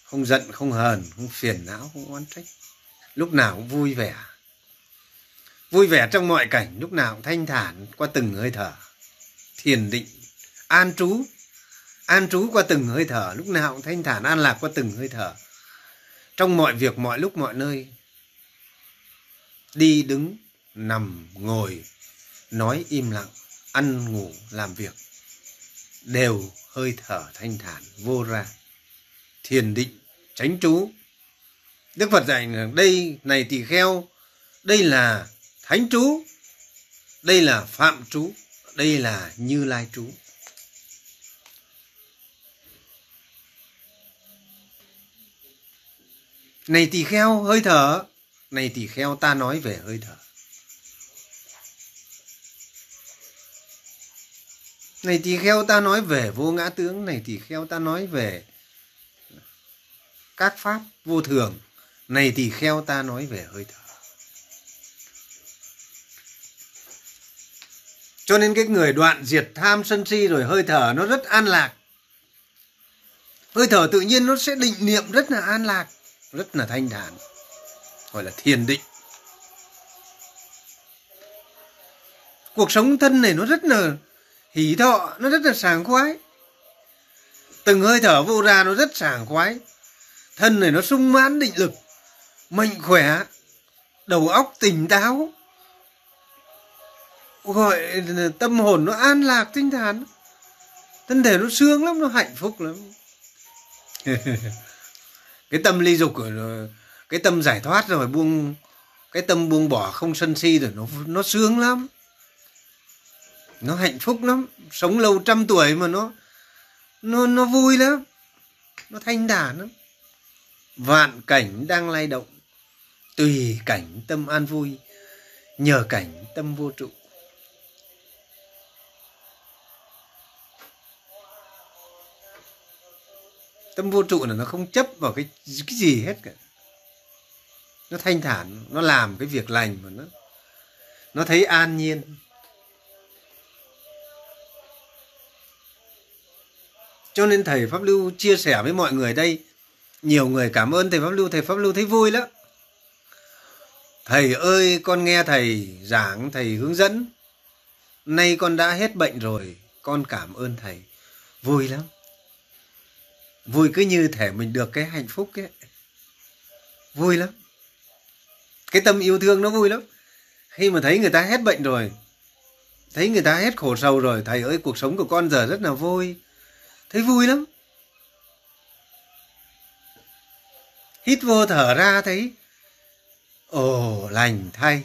[SPEAKER 1] Không giận, không hờn, không phiền não, không oán trách. Lúc nào cũng vui vẻ. Vui vẻ trong mọi cảnh, lúc nào cũng thanh thản, qua từng hơi thở. Thiền định, an trú. An trú qua từng hơi thở, lúc nào cũng thanh thản, an lạc qua từng hơi thở. Trong mọi việc, mọi lúc, mọi nơi đi đứng, nằm, ngồi, nói im lặng, ăn, ngủ, làm việc. Đều hơi thở thanh thản vô ra. Thiền định tránh trú đức phật dạy rằng, đây này tỳ kheo, đây là thánh trú đây là phạm trú đây là như lai trú này tỳ kheo, hơi thở này thì kheo ta nói về hơi thở. Này thì kheo ta nói về vô ngã tướng, này thì kheo ta nói về các pháp vô thường, này thì kheo ta nói về hơi thở. Cho nên cái người đoạn diệt tham sân si rồi hơi thở nó rất an lạc. Hơi thở tự nhiên nó sẽ định niệm rất là an lạc, rất là thanh thản gọi là thiền định. Cuộc sống thân này nó rất là hỷ thọ, nó rất là sảng khoái. Từng hơi thở vô ra nó rất sảng khoái. Thân này nó sung mãn định lực, mạnh khỏe, đầu óc tỉnh táo. Gọi tâm hồn nó an lạc tinh thần thân thể nó sướng lắm, nó hạnh phúc lắm. Cái tâm ly dục rồi cái tâm giải thoát rồi, buông, cái tâm buông bỏ không sân si rồi, nó nó sướng lắm. Nó hạnh phúc lắm. Sống lâu trăm tuổi mà nó nó nó vui lắm. Nó thanh thản lắm. Vạn cảnh đang lay động. Tùy cảnh tâm an vui, nhờ cảnh tâm vô trụ. Tâm vô trụ là nó không chấp vào cái cái gì hết cả nó thanh thản, nó làm cái việc lành mà nó nó thấy an nhiên. Cho nên thầy pháp lưu chia sẻ với mọi người đây. Nhiều người cảm ơn thầy pháp lưu, thầy pháp lưu thấy vui lắm. Thầy ơi, con nghe thầy giảng, thầy hướng dẫn. Nay con đã hết bệnh rồi, con cảm ơn thầy. Vui lắm. Vui cứ như thể mình được cái hạnh phúc ấy. Vui lắm cái tâm yêu thương nó vui lắm. Khi mà thấy người ta hết bệnh rồi, thấy người ta hết khổ sầu rồi, thầy ơi, cuộc sống của con giờ rất là vui. Thấy vui lắm. Hít vô thở ra thấy, ồ, lành thay.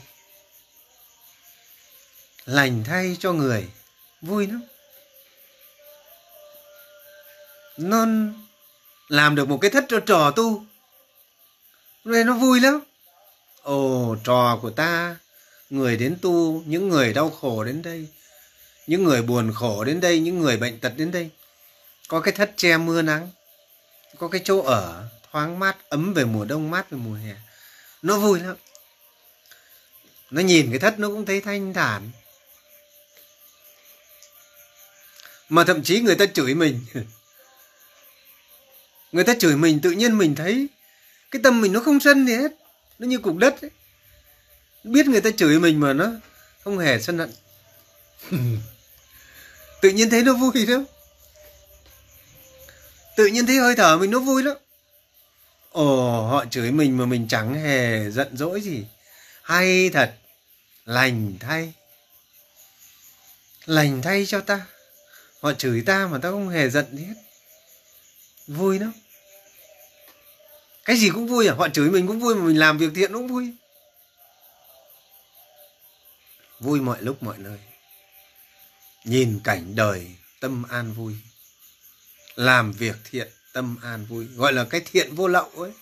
[SPEAKER 1] Lành thay cho người, vui lắm. Nó làm được một cái thất cho trò tu, nên nó vui lắm ồ, trò của ta. Người đến tu, những người đau khổ đến đây. Những người buồn khổ đến đây, những người bệnh tật đến đây. Có cái thất che mưa nắng. Có cái chỗ ở thoáng mát, ấm về mùa đông, mát về mùa hè. Nó vui lắm. Nó nhìn cái thất nó cũng thấy thanh thản. Mà thậm chí người ta chửi mình. Người ta chửi mình tự nhiên mình thấy cái tâm mình nó không sân gì hết nó như cục đất ấy. biết người ta chửi mình mà nó không hề sân hận. Tự nhiên thấy nó vui lắm. Tự nhiên thấy hơi thở mình nó vui lắm. Ồ, họ chửi mình mà mình chẳng hề giận dỗi gì. Hay thật. Lành thay. Lành thay cho ta. Họ chửi ta mà ta không hề giận gì hết. Vui lắm cái gì cũng vui à? Họ chửi mình cũng vui mà mình làm việc thiện cũng vui. Vui mọi lúc, mọi nơi. Nhìn cảnh đời, tâm an vui. Làm việc thiện, tâm an vui. Gọi là cái thiện vô lậu ấy.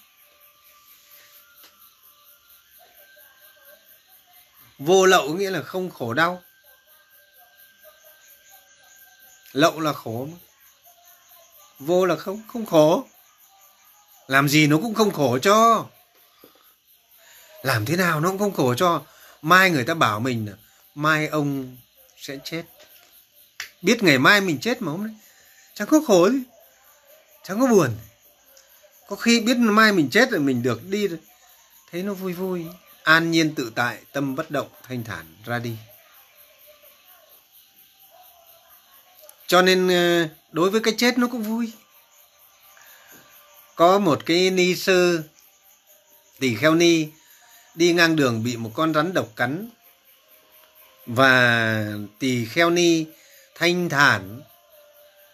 [SPEAKER 1] Vô lậu nghĩa là không khổ đau. Lậu là khổ mà. vô là không không khổ làm gì nó cũng không khổ cho. Làm thế nào nó cũng không khổ cho. Mai người ta bảo mình mai ông sẽ chết. Biết ngày mai mình chết mà hôm nay chẳng có khổ gì. Chẳng có buồn. Có khi biết mai mình chết rồi mình được đi rồi. Thấy nó vui vui, an nhiên tự tại, tâm bất động, thanh thản ra đi. Cho nên ờ, đối với cái chết nó cũng vui có một cái ni sư tỳ kheo ni đi ngang đường bị một con rắn độc cắn. Và tỳ kheo ni thanh thản,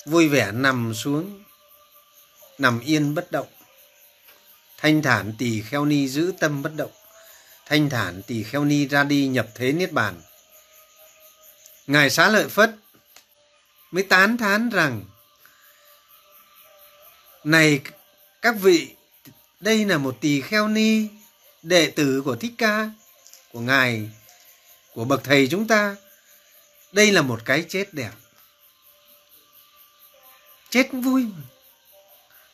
[SPEAKER 1] vui vẻ nằm xuống, nằm yên bất động. Thanh thản tỳ kheo ni giữ tâm bất động. Thanh thản tỳ kheo ni ra đi nhập thế niết bàn. Ngài xá lợi phất mới tán thán rằng, này các vị, đây là một tỳ kheo ni, đệ tử của thích ca, của ngài, của bậc thầy chúng ta. Đây là một cái chết đẹp. Chết cũng vui mà.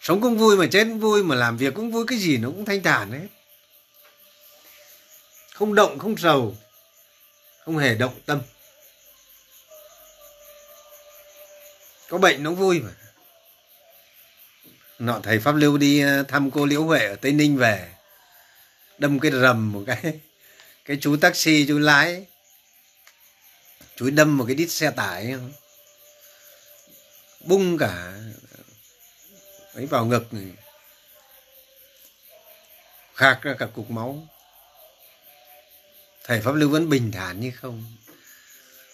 [SPEAKER 1] Sống cũng vui mà, chết cũng vui mà, làm việc cũng vui, cái gì nó cũng thanh thản hết. Không động, không sầu, không hề động tâm. Có bệnh nó vui mà nọ, thầy pháp lưu đi ờ, thăm cô liễu huệ ở tây ninh về. Đâm cái rầm một cái. Cái chú taxi, chú lái. Chú đâm một cái đít xe tải bung cả ấy vào ngực. Khạc ra cả cục máu. Thầy pháp lưu vẫn bình thản như không.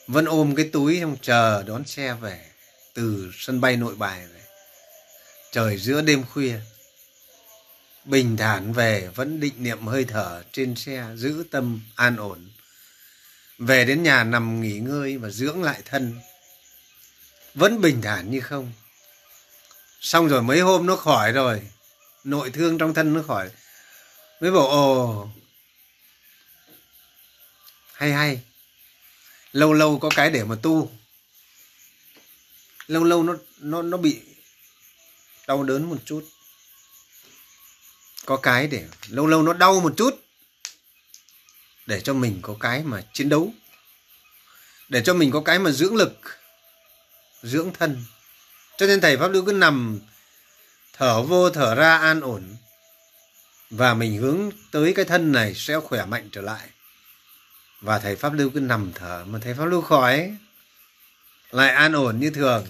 [SPEAKER 1] Vẫn ôm cái túi trong chờ đón xe về từ sân bay nội bài về trời giữa đêm khuya, bình thản về vẫn định niệm hơi thở trên xe giữ tâm an ổn. Về đến nhà nằm nghỉ ngơi và dưỡng lại thân, vẫn bình thản như không. Xong rồi mấy hôm nó khỏi rồi, nội thương trong thân nó khỏi. Mới bảo, ồ, hay hay, lâu lâu có cái để mà tu. Lâu lâu nó nó nó bị đau đớn một chút. Có cái để lâu lâu nó đau một chút, để cho mình có cái mà chiến đấu, để cho mình có cái mà dưỡng lực, dưỡng thân. Cho nên thầy pháp lưu cứ nằm, thở vô, thở ra an ổn, và mình hướng tới cái thân này sẽ khỏe mạnh trở lại. Và thầy pháp lưu cứ nằm thở. Mà thầy pháp lưu khỏi, lại an ổn như thường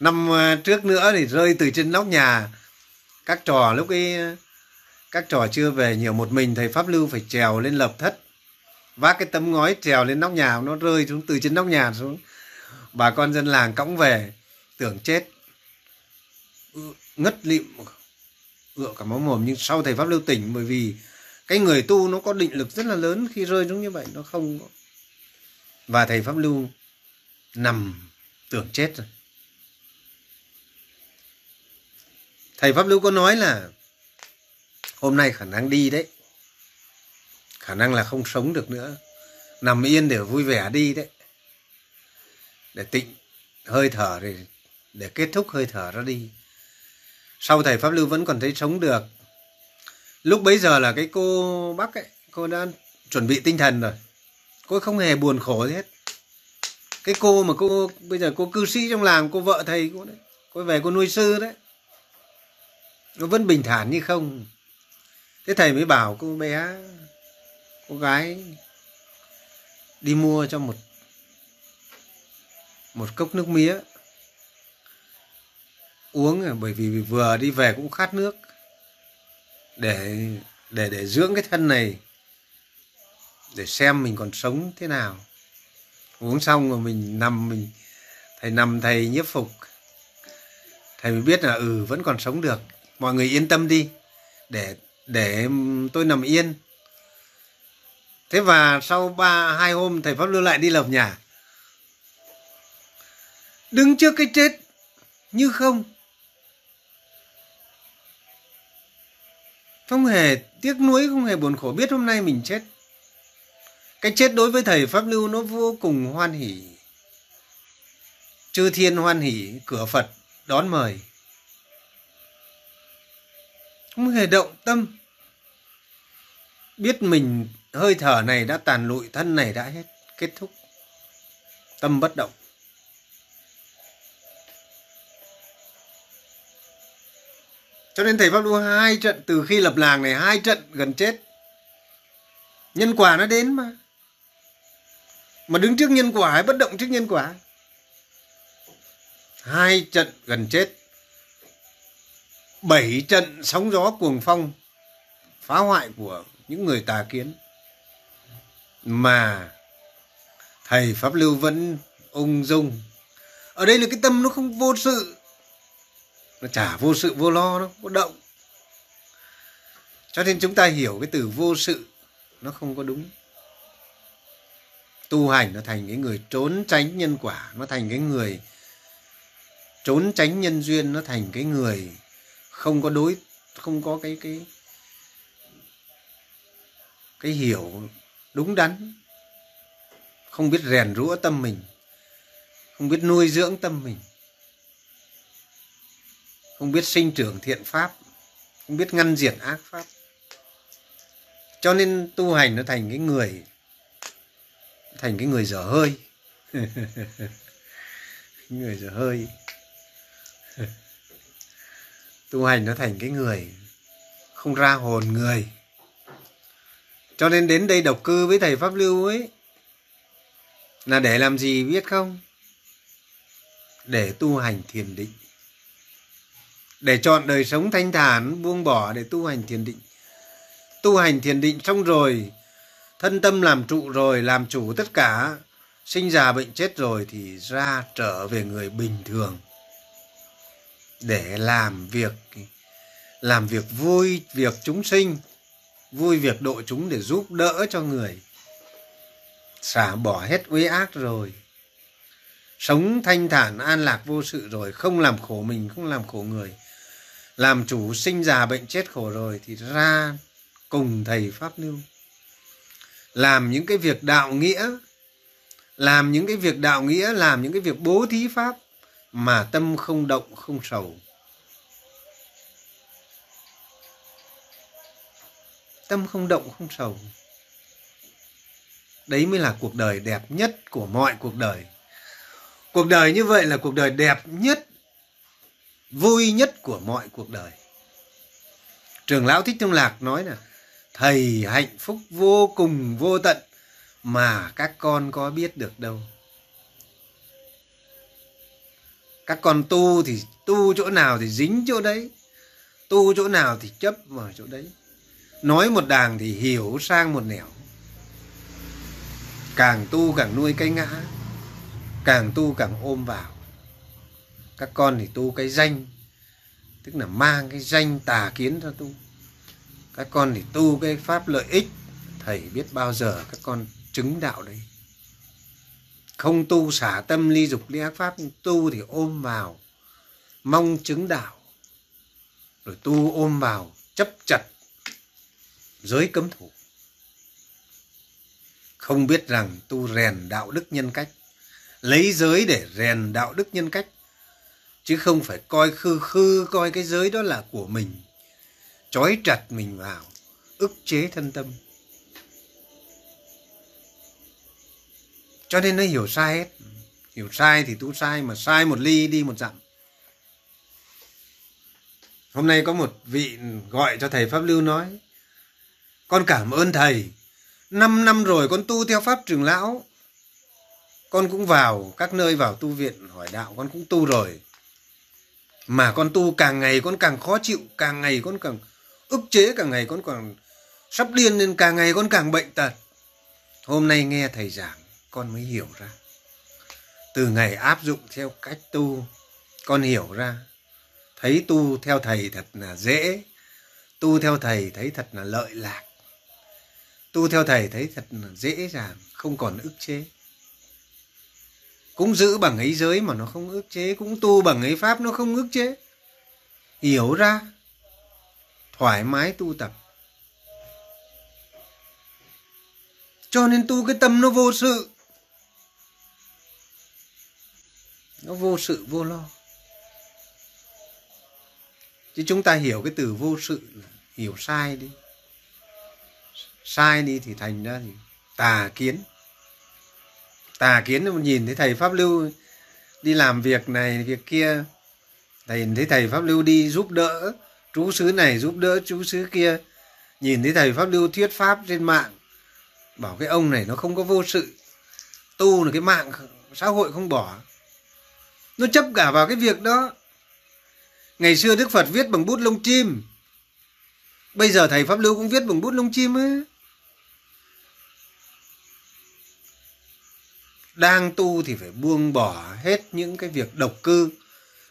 [SPEAKER 1] năm ờ, trước nữa thì rơi từ trên nóc nhà. Các trò lúc ấy ờ, các trò chưa về nhiều một mình, thầy pháp lưu phải trèo lên lập thất. Vác cái tấm ngói trèo lên nóc nhà, nó rơi xuống từ trên nóc nhà xuống. Bà con dân làng cõng về, tưởng chết. Ngất lịm, ựa cả máu mồm. Nhưng sau thầy pháp lưu tỉnh, bởi vì cái người tu nó có định lực rất là lớn khi rơi xuống như vậy, nó không và thầy pháp lưu nằm tưởng chết rồi. Thầy pháp lưu có nói là hôm nay khả năng đi đấy. Khả năng là không sống được nữa. Nằm yên để vui vẻ đi đấy. Để tịnh, hơi thở để để kết thúc hơi thở ra đi. Sau thầy pháp lưu vẫn còn thấy sống được. Lúc bấy giờ là cái cô bác ấy, cô đã chuẩn bị tinh thần rồi. Cô không hề buồn khổ gì hết. Cái cô mà cô, bây giờ cô cư sĩ trong làng, cô vợ thầy cô đấy. Cô về cô nuôi sư đấy nó vẫn bình thản như không. Thế thầy mới bảo cô bé, cô gái, đi mua cho một một cốc nước mía. Uống à, bởi vì vừa đi về cũng khát nước. Để để để dưỡng cái thân này. Để xem mình còn sống thế nào. Uống xong rồi mình nằm, mình, thầy nằm thầy nhiếp phục. Thầy mới biết là ừ vẫn còn sống được mọi người yên tâm đi, để để tôi nằm yên. Thế và sau ba, hai hôm thầy pháp lưu lại đi lập nhà. Đứng trước cái chết như không. Không hề tiếc nuối, không hề buồn khổ biết hôm nay mình chết. Cái chết đối với thầy pháp lưu nó vô cùng hoan hỉ chư thiên hoan hỉ cửa phật đón mời không hề động tâm. Biết mình hơi thở này đã tàn lụi, thân này đã hết, kết thúc. Tâm bất động. Cho nên thầy pháp luôn hai trận, từ khi lập làng này, hai trận gần chết. Nhân quả nó đến mà. Mà đứng trước nhân quả hay bất động trước nhân quả? Hai trận gần chết bảy trận sóng gió cuồng phong, phá hoại của những người tà kiến. Mà thầy pháp lưu vẫn ung dung. Ở đây là cái tâm nó không vô sự, nó chả vô sự vô lo nó có động. Cho nên chúng ta hiểu cái từ vô sự nó không có đúng. Tu hành nó thành cái người trốn tránh nhân quả, nó thành cái người trốn tránh nhân duyên, nó thành cái người không có đối, không có cái cái cái hiểu đúng đắn, không biết rèn rũa tâm mình, không biết nuôi dưỡng tâm mình, không biết sinh trưởng thiện pháp, không biết ngăn diệt ác pháp. Cho nên tu hành nó thành cái người, thành cái người dở hơi. Người dở hơi. tu hành nó thành cái người, không ra hồn người. Cho nên đến đây độc cư với thầy pháp lưu ấy, là để làm gì biết không? Để tu hành thiền định. Để chọn đời sống thanh thản, buông bỏ để tu hành thiền định. Tu hành thiền định xong rồi, thân tâm làm trụ rồi, làm chủ tất cả, sinh già bệnh chết rồi thì ra trở về người bình thường để làm việc làm việc vui việc chúng sinh, vui việc độ chúng để giúp đỡ cho người. Xả bỏ hết uế ác rồi. Sống thanh thản an lạc vô sự rồi, không làm khổ mình, không làm khổ người. Làm chủ sinh già bệnh chết khổ rồi thì ra cùng thầy pháp lưu. Làm những cái việc đạo nghĩa, làm những cái việc đạo nghĩa, làm những cái việc bố thí pháp mà tâm không động, không sầu. Tâm không động, không sầu. Đấy mới là cuộc đời đẹp nhất của mọi cuộc đời. Cuộc đời như vậy là cuộc đời đẹp nhất, vui nhất của mọi cuộc đời. Trường lão thích thông lạc nói là thầy hạnh phúc vô cùng, vô tận, mà các con có biết được đâu. Các con tu thì tu chỗ nào thì dính chỗ đấy. Tu chỗ nào thì chấp vào chỗ đấy. Nói một đàng thì hiểu sang một nẻo. Càng tu càng nuôi cái ngã, càng tu càng ôm vào. Các con thì tu cái danh, tức là mang cái danh tà kiến ra tu. Các con thì tu cái pháp lợi ích, thầy biết bao giờ các con chứng đạo đấy không tu xả tâm ly dục ly ác pháp, tu thì ôm vào mong chứng đạo, rồi tu ôm vào chấp chặt giới cấm thủ. Không biết rằng tu rèn đạo đức nhân cách, lấy giới để rèn đạo đức nhân cách, chứ không phải coi khư khư, coi cái giới đó là của mình, trói chặt mình vào, ức chế thân tâm. Cho nên nó hiểu sai hết. Hiểu sai thì tu sai, mà sai một ly đi một dặm. Hôm nay có một vị gọi cho thầy pháp lưu nói, con cảm ơn thầy. Năm năm rồi con tu theo pháp trường lão. Con cũng vào các nơi vào tu viện hỏi đạo, con cũng tu rồi. Mà con tu càng ngày con càng khó chịu, càng ngày con càng ức chế, càng ngày con càng sắp điên nên càng ngày con càng bệnh tật. Hôm nay nghe thầy giảng con mới hiểu ra. Từ ngày áp dụng theo cách tu, con hiểu ra, thấy tu theo thầy thật là dễ, tu theo thầy thấy thật là lợi lạc, tu theo thầy thấy thật là dễ dàng, không còn ức chế. Cũng giữ bằng ấy giới mà nó không ức chế, cũng tu bằng ấy pháp nó không ức chế. Hiểu ra, thoải mái tu tập. Cho nên tu cái tâm nó vô sự. Nó vô sự, vô lo. Chứ chúng ta hiểu cái từ vô sự là hiểu sai đi. Sai đi thì thành ra thì tà kiến. Tà kiến, nhìn thấy thầy pháp lưu đi làm việc này, việc kia, thầy thấy thầy pháp lưu đi giúp đỡ chú xứ này, giúp đỡ chú xứ kia, nhìn thấy thầy pháp lưu thuyết pháp trên mạng, bảo cái ông này nó không có vô sự, tu là cái mạng, xã hội không bỏ nó chấp cả vào cái việc đó. Ngày xưa đức phật viết bằng bút lông chim. Bây giờ thầy pháp lưu cũng viết bằng bút lông chim ấy đang tu thì phải buông bỏ hết những cái việc độc cư.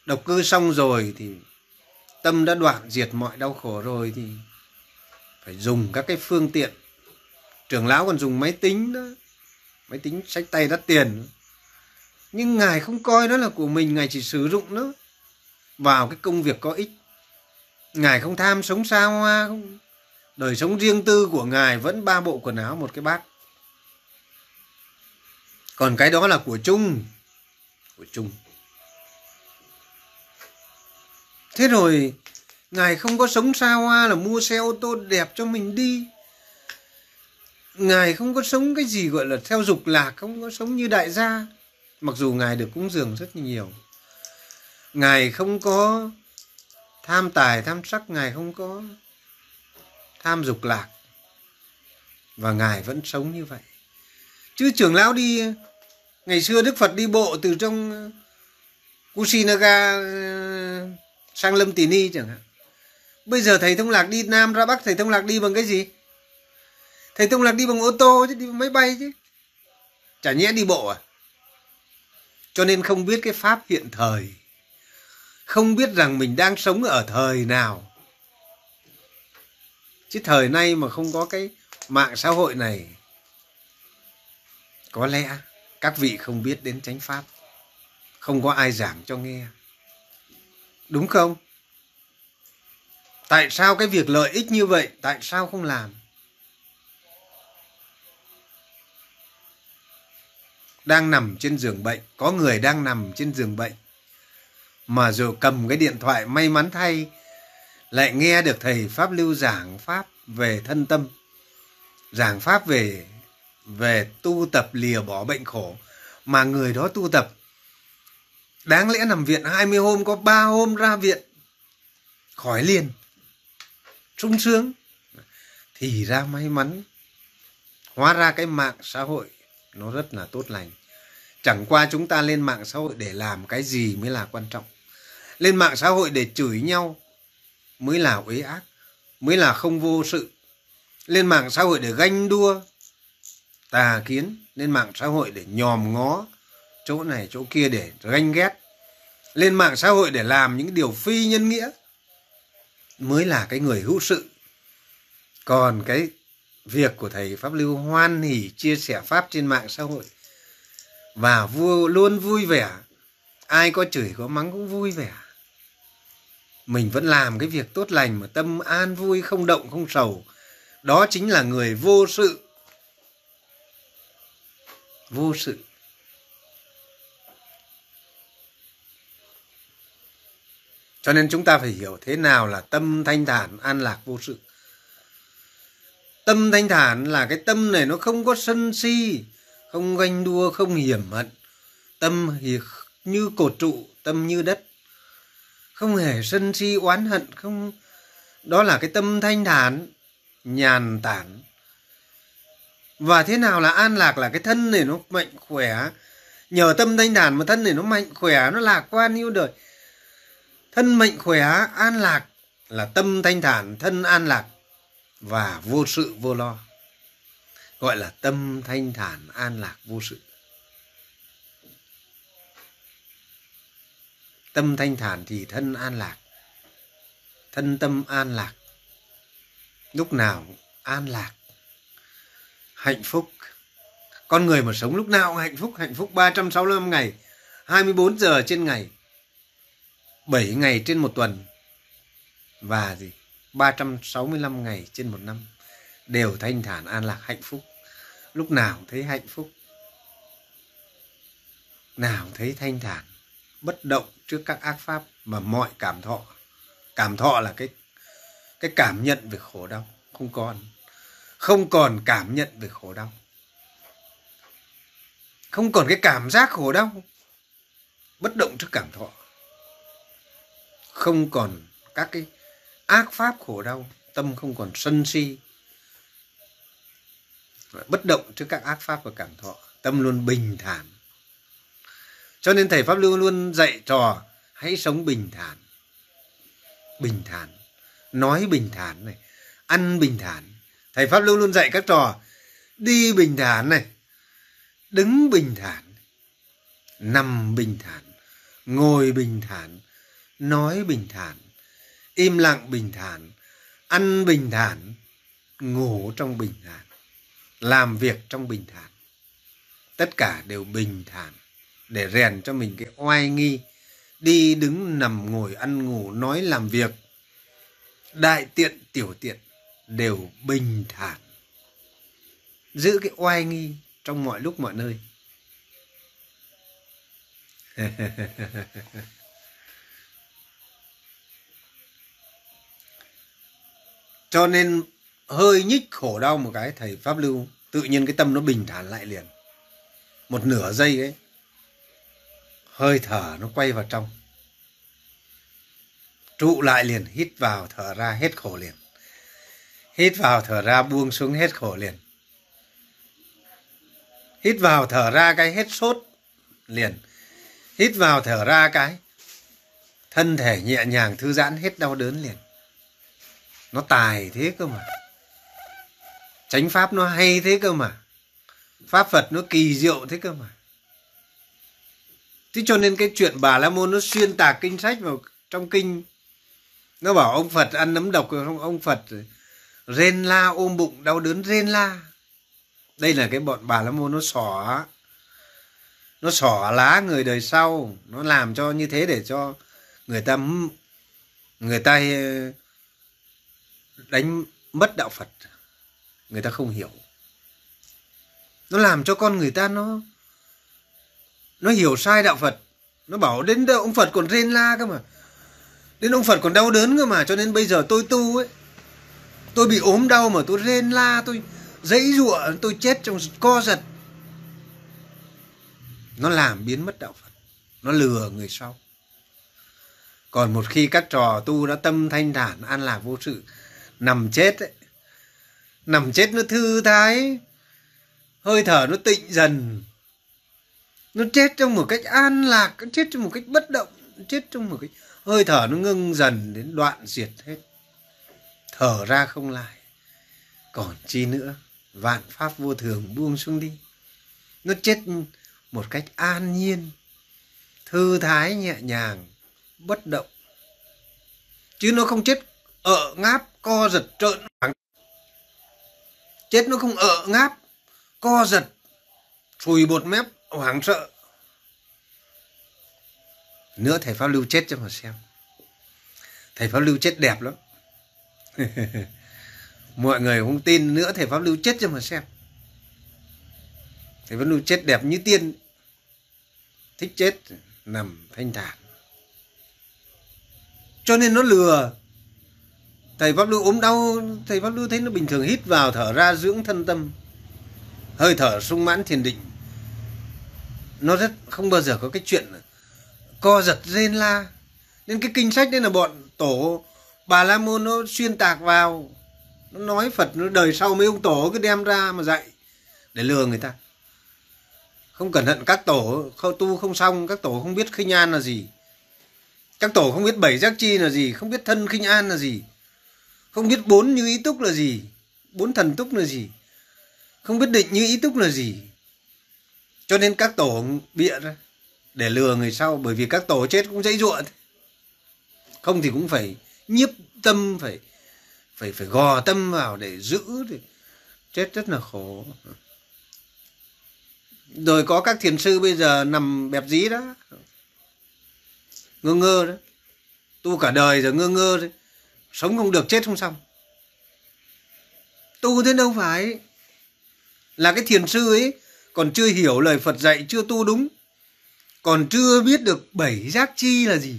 [SPEAKER 1] Độc cư xong rồi thì tâm đã đoạn diệt mọi đau khổ rồi thì phải dùng các cái phương tiện. Trưởng lão còn dùng máy tính đó. Máy tính sách tay đắt tiền nhưng ngài không coi đó là của mình, ngài chỉ sử dụng nó vào cái công việc có ích. Ngài không tham sống xa hoa, không, đời sống riêng tư của ngài vẫn ba bộ quần áo một cái bát. Còn cái đó là của chung của chung thế rồi, ngài không có sống xa hoa là mua xe ô tô đẹp cho mình đi. Ngài không có sống cái gì gọi là theo dục lạc, không có sống như đại gia mặc dù ngài được cúng dường rất nhiều. Ngài không có tham tài, tham sắc, ngài không có tham dục lạc. Và ngài vẫn sống như vậy. Chứ trưởng lão đi, ngày xưa đức phật đi bộ từ trong ờ, kusinaga ờ, sang lâm tỳ ni chẳng hạn. Bây giờ thầy thông lạc đi nam ra bắc, thầy thông lạc đi bằng cái gì? Thầy thông lạc đi bằng ô tô chứ, đi bằng máy bay chứ. Chả nhẽ đi bộ à? Cho nên không biết cái pháp hiện thời. Không biết rằng mình đang sống ở thời nào. Chứ thời nay mà không có cái mạng xã hội này, có lẽ các vị không biết đến chánh pháp. Không có ai giảng cho nghe. Đúng không? Tại sao cái việc lợi ích như vậy, tại sao không làm? Đang nằm trên giường bệnh, có người đang nằm trên giường bệnh. Mà rồi cầm cái điện thoại may mắn thay, lại nghe được thầy pháp lưu giảng pháp về thân tâm, giảng pháp về về tu tập lìa bỏ bệnh khổ. Mà người đó tu tập, đáng lẽ nằm viện 20 hôm, có 3 hôm ra viện, khỏi liền, sung sướng, thì ra may mắn. Hóa ra cái mạng xã hội nó rất là tốt lành chẳng qua chúng ta lên mạng xã hội để làm cái gì mới là quan trọng. Lên mạng xã hội để chửi nhau mới là uế ác, mới là không vô sự. Lên mạng xã hội để ganh đua, tà kiến. Lên mạng xã hội để nhòm ngó chỗ này chỗ kia để ganh ghét. Lên mạng xã hội để làm những điều phi nhân nghĩa mới là cái người hữu sự. Còn cái việc của thầy pháp lưu hoan hỉ chia sẻ pháp trên mạng xã hội và vua luôn vui vẻ. Ai có chửi có mắng cũng vui vẻ. Mình vẫn làm cái việc tốt lành mà tâm an vui, không động, không sầu. Đó chính là người vô sự. Vô sự. Cho nên chúng ta phải hiểu thế nào là tâm thanh thản, an lạc, vô sự. Tâm thanh thản là cái tâm này nó không có sân si không ganh đua, không hiểm hận. Tâm như cột trụ, tâm như đất. Không hề sân si oán hận, không đó là cái tâm thanh thản, nhàn tản. Và thế nào là an lạc là cái thân này nó mạnh khỏe. Nhờ tâm thanh thản mà thân này nó mạnh khỏe, nó lạc quan yêu đời. Thân mạnh khỏe, an lạc là tâm thanh thản, thân an lạc và vô sự, vô lo gọi là tâm thanh thản an lạc vô sự. Tâm thanh thản thì thân an lạc, thân tâm an lạc, lúc nào an lạc. Hạnh phúc, con người mà sống lúc nào cũng hạnh phúc hạnh phúc 365 ngày 24 giờ trên ngày 7 ngày trên một tuần, và gì? 365 ngày trên một năm đều thanh thản an lạc hạnh phúc lúc nào thấy hạnh phúc. Nào thấy thanh thản, bất động trước các ác pháp mà mọi cảm thọ. Cảm thọ là cái cái cảm nhận về khổ đau, không còn. Không còn cảm nhận về khổ đau. Không còn cái cảm giác khổ đau, bất động trước cảm thọ. Không còn các cái ác pháp khổ đau, tâm không còn sân si bất động trước các ác pháp và cảm thọ, tâm luôn bình thản. Cho nên thầy pháp lưu luôn dạy trò, hãy sống bình thản. Bình thản, nói bình thản này, ăn bình thản. Thầy pháp lưu luôn dạy các trò, đi bình thản này, đứng bình thản, nằm bình thản, ngồi bình thản, nói bình thản, im lặng bình thản, ăn bình thản, ngủ trong bình thản làm việc trong bình thản. Tất cả đều bình thản, để rèn cho mình cái oai nghi, đi đứng nằm ngồi ăn ngủ nói làm việc. Đại tiện, tiểu tiện đều bình thản. Giữ cái oai nghi trong mọi lúc mọi nơi. Cho nên hơi nhích khổ đau một cái, thầy pháp lưu tự nhiên cái tâm nó bình thản lại liền. Một nửa giây ấy, hơi thở nó quay vào trong. Trụ lại liền, hít vào, thở ra hết khổ liền. Hít vào, thở ra, buông xuống hết khổ liền. Hít vào, thở ra cái hết sốt liền. Hít vào, thở ra cái thân thể nhẹ nhàng, thư giãn, hết đau đớn liền. Nó tài thế cơ mà chánh pháp nó hay thế cơ mà. Pháp phật nó kỳ diệu thế cơ mà. Thế cho nên cái chuyện bà la môn nó xuyên tạc kinh sách vào trong kinh. Nó bảo ông phật ăn nấm độc rồi không ông phật rên la, ôm bụng, đau đớn rên la. Đây là cái bọn bà la môn nó xỏ. Nó xỏ lá người đời sau. Nó làm cho như thế để cho người ta người ta ờ, đánh mất đạo phật người ta không hiểu. Nó làm cho con người ta nó nó hiểu sai đạo phật. Nó bảo đến đâu ông phật còn rên la cơ mà. Đến ông phật còn đau đớn cơ mà, cho nên bây giờ tôi tu ấy, tôi bị ốm đau mà tôi rên la, tôi dãy giụa, tôi chết trong co giật. Nó làm biến mất đạo phật. Nó lừa người sau. Còn một khi các trò tu đã tâm thanh thản, an lạc vô sự, nằm chết ấy nằm chết nó thư thái. Hơi thở nó tịnh dần. Nó chết trong một cách an lạc, nó chết trong một cách bất động, nó chết trong một cách hơi thở nó ngưng dần đến đoạn diệt hết. Thở ra không lại. Còn chi nữa, vạn pháp vô thường buông xuống đi. Nó chết một cách an nhiên, thư thái, nhẹ nhàng, bất động. Chứ nó không chết ở ngáp, co giật, trợn chết nó không ợ ngáp, co giật phùi bột mép, hoảng sợ. Nữa thầy pháp lưu chết cho mà xem. Thầy pháp lưu chết đẹp lắm. Mọi người không tin, nữa thầy pháp lưu chết cho mà xem. Thầy pháp lưu chết đẹp như tiên. Thích chết nằm thanh thản. Cho nên nó lừa thầy pháp lưu ốm đau, thầy pháp lưu thấy nó bình thường, hít vào thở ra dưỡng thân tâm. Hơi thở sung mãn thiền định. Nó rất, không bao giờ có cái chuyện co giật rên la. Nên cái kinh sách đấy là bọn tổ bà la môn nó xuyên tạc vào. Nó nói phật, nó đời sau mấy ông tổ cứ đem ra mà dạy để lừa người ta. Không cẩn thận, các tổ không tu không xong, các tổ không biết khinh an là gì. Các tổ không biết bảy giác chi là gì, không biết thân khinh an là gì không biết bốn như ý túc là gì? Bốn thần túc là gì? Không biết định như ý túc là gì? Cho nên các tổ bịa ra, để lừa người sau, bởi vì các tổ chết cũng dãy ruộng. Không thì cũng phải nhiếp tâm, phải phải phải gò tâm vào để giữ thì chết rất là khổ. Rồi có các thiền sư bây giờ nằm bẹp dí đó, ngơ ngơ đó. Tu cả đời rồi ngơ ngơ đấy sống không được, chết không xong. Tu thế đâu phải là cái thiền sư ấy còn chưa hiểu lời Phật dạy, chưa tu đúng, còn chưa biết được bảy giác chi là gì.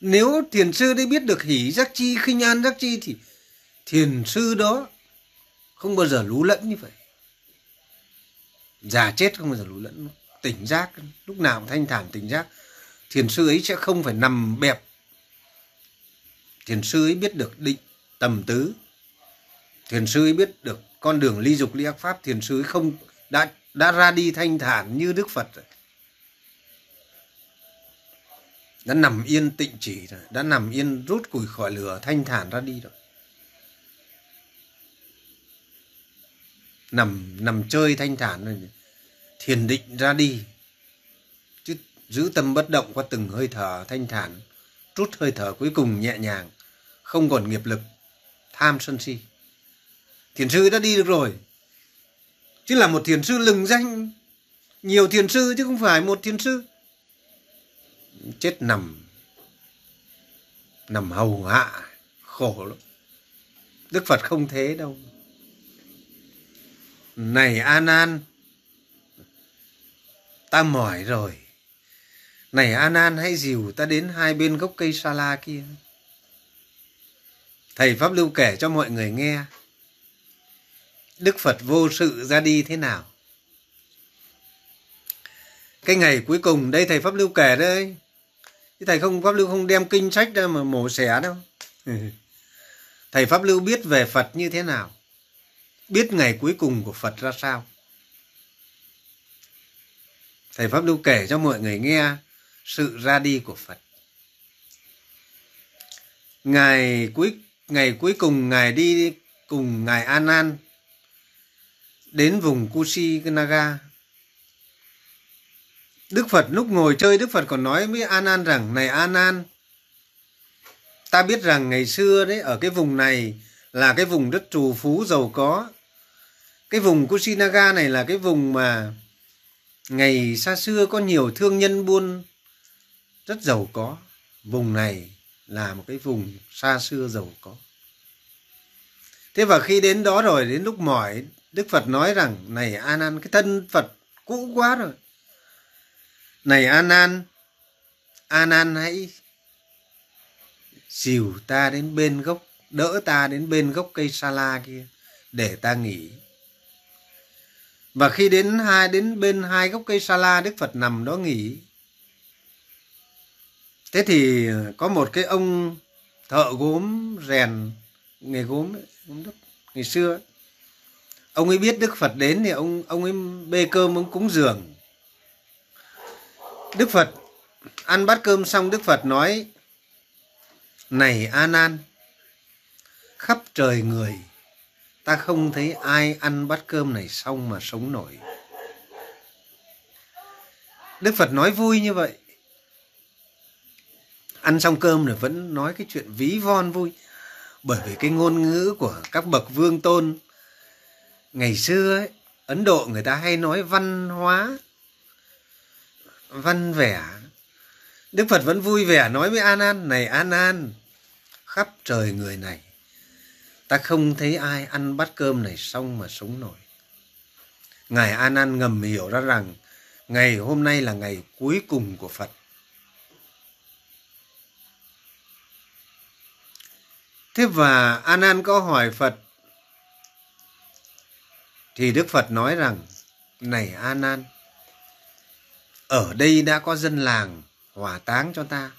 [SPEAKER 1] Nếu thiền sư đấy biết được hỷ giác chi, khinh an giác chi thì thiền sư đó không bao giờ lú lẫn như vậy. Già chết không bao giờ lú lẫn. Tỉnh giác, lúc nào cũng thanh thản tỉnh giác. Thiền sư ấy sẽ không phải nằm bẹp thiền sư ấy biết được định tầm tứ. Thiền sư ấy biết được con đường ly dục ly ác pháp. Thiền sư ấy không, đã đã ra đi thanh thản như đức phật rồi. Đã nằm yên tịnh chỉ rồi, đã nằm yên rút củi khỏi lửa, thanh thản ra đi rồi. Nằm nằm chơi thanh thản rồi. Thiền định ra đi. Chứ giữ tâm bất động qua từng hơi thở thanh thản rút hơi thở cuối cùng nhẹ nhàng, không còn nghiệp lực, tham sân si. Thiền sư đã đi được rồi. Chứ là một thiền sư lừng danh. Nhiều thiền sư chứ không phải một thiền sư. Chết nằm nằm hầu hạ, khổ lắm. Đức phật không thế đâu. Này an an ta mỏi rồi này an an hãy dìu ta đến hai bên gốc cây sa la kia. Thầy pháp lưu kể cho mọi người nghe đức phật vô sự ra đi thế nào? Cái ngày cuối cùng đây thầy pháp lưu kể đấy, chứ thầy không pháp lưu không đem kinh sách ra mà mổ xẻ đâu. Thầy pháp lưu biết về phật như thế nào? Biết ngày cuối cùng của phật ra sao? Thầy pháp lưu kể cho mọi người nghe sự ra đi của phật ngày cuối ngày cuối cùng ngài đi cùng ngài an an đến vùng Kushinaga. Đức Phật lúc ngồi chơi, Đức Phật còn nói với An An rằng, này An An ta biết rằng ngày xưa đấy, ở cái vùng này là cái vùng đất trù phú giàu có. Cái vùng Kushinaga này là cái vùng mà ngày xa xưa có nhiều thương nhân buôn rất giàu có. Vùng này là một cái vùng xa xưa giàu có. Thế và khi đến đó rồi, đến lúc mỏi, Đức Phật nói rằng, này An An, cái thân Phật cũ quá rồi. Này An An, An An hãy dìu ta đến bên gốc, đỡ ta đến bên gốc cây sa la kia, để ta nghỉ. Và khi đến hai đến bên hai gốc cây sa la, Đức Phật nằm đó nghỉ. Thế thì ờ, có một cái ông thợ gốm rèn nghề gốm ấy, gốm ngày xưa ông ấy biết đức phật đến thì ông ông ấy bê cơm ông cúng dường. Đức phật ăn bát cơm xong đức phật nói này a nan khắp trời người ta không thấy ai ăn bát cơm này xong mà sống nổi. Đức phật nói vui như vậy ăn xong cơm rồi vẫn nói cái chuyện ví von vui. Bởi vì cái ngôn ngữ của các bậc vương tôn ngày xưa ấy, ấn độ người ta hay nói văn hóa văn vẻ. Đức phật vẫn vui vẻ nói với an an này an an khắp trời người này ta không thấy ai ăn bát cơm này xong mà sống nổi. Ngài an an ngầm hiểu ra rằng ngày hôm nay là ngày cuối cùng của phật. Thế và an an có hỏi phật, thì đức phật nói rằng, này an an ở đây đã có dân làng hỏa táng cho ta.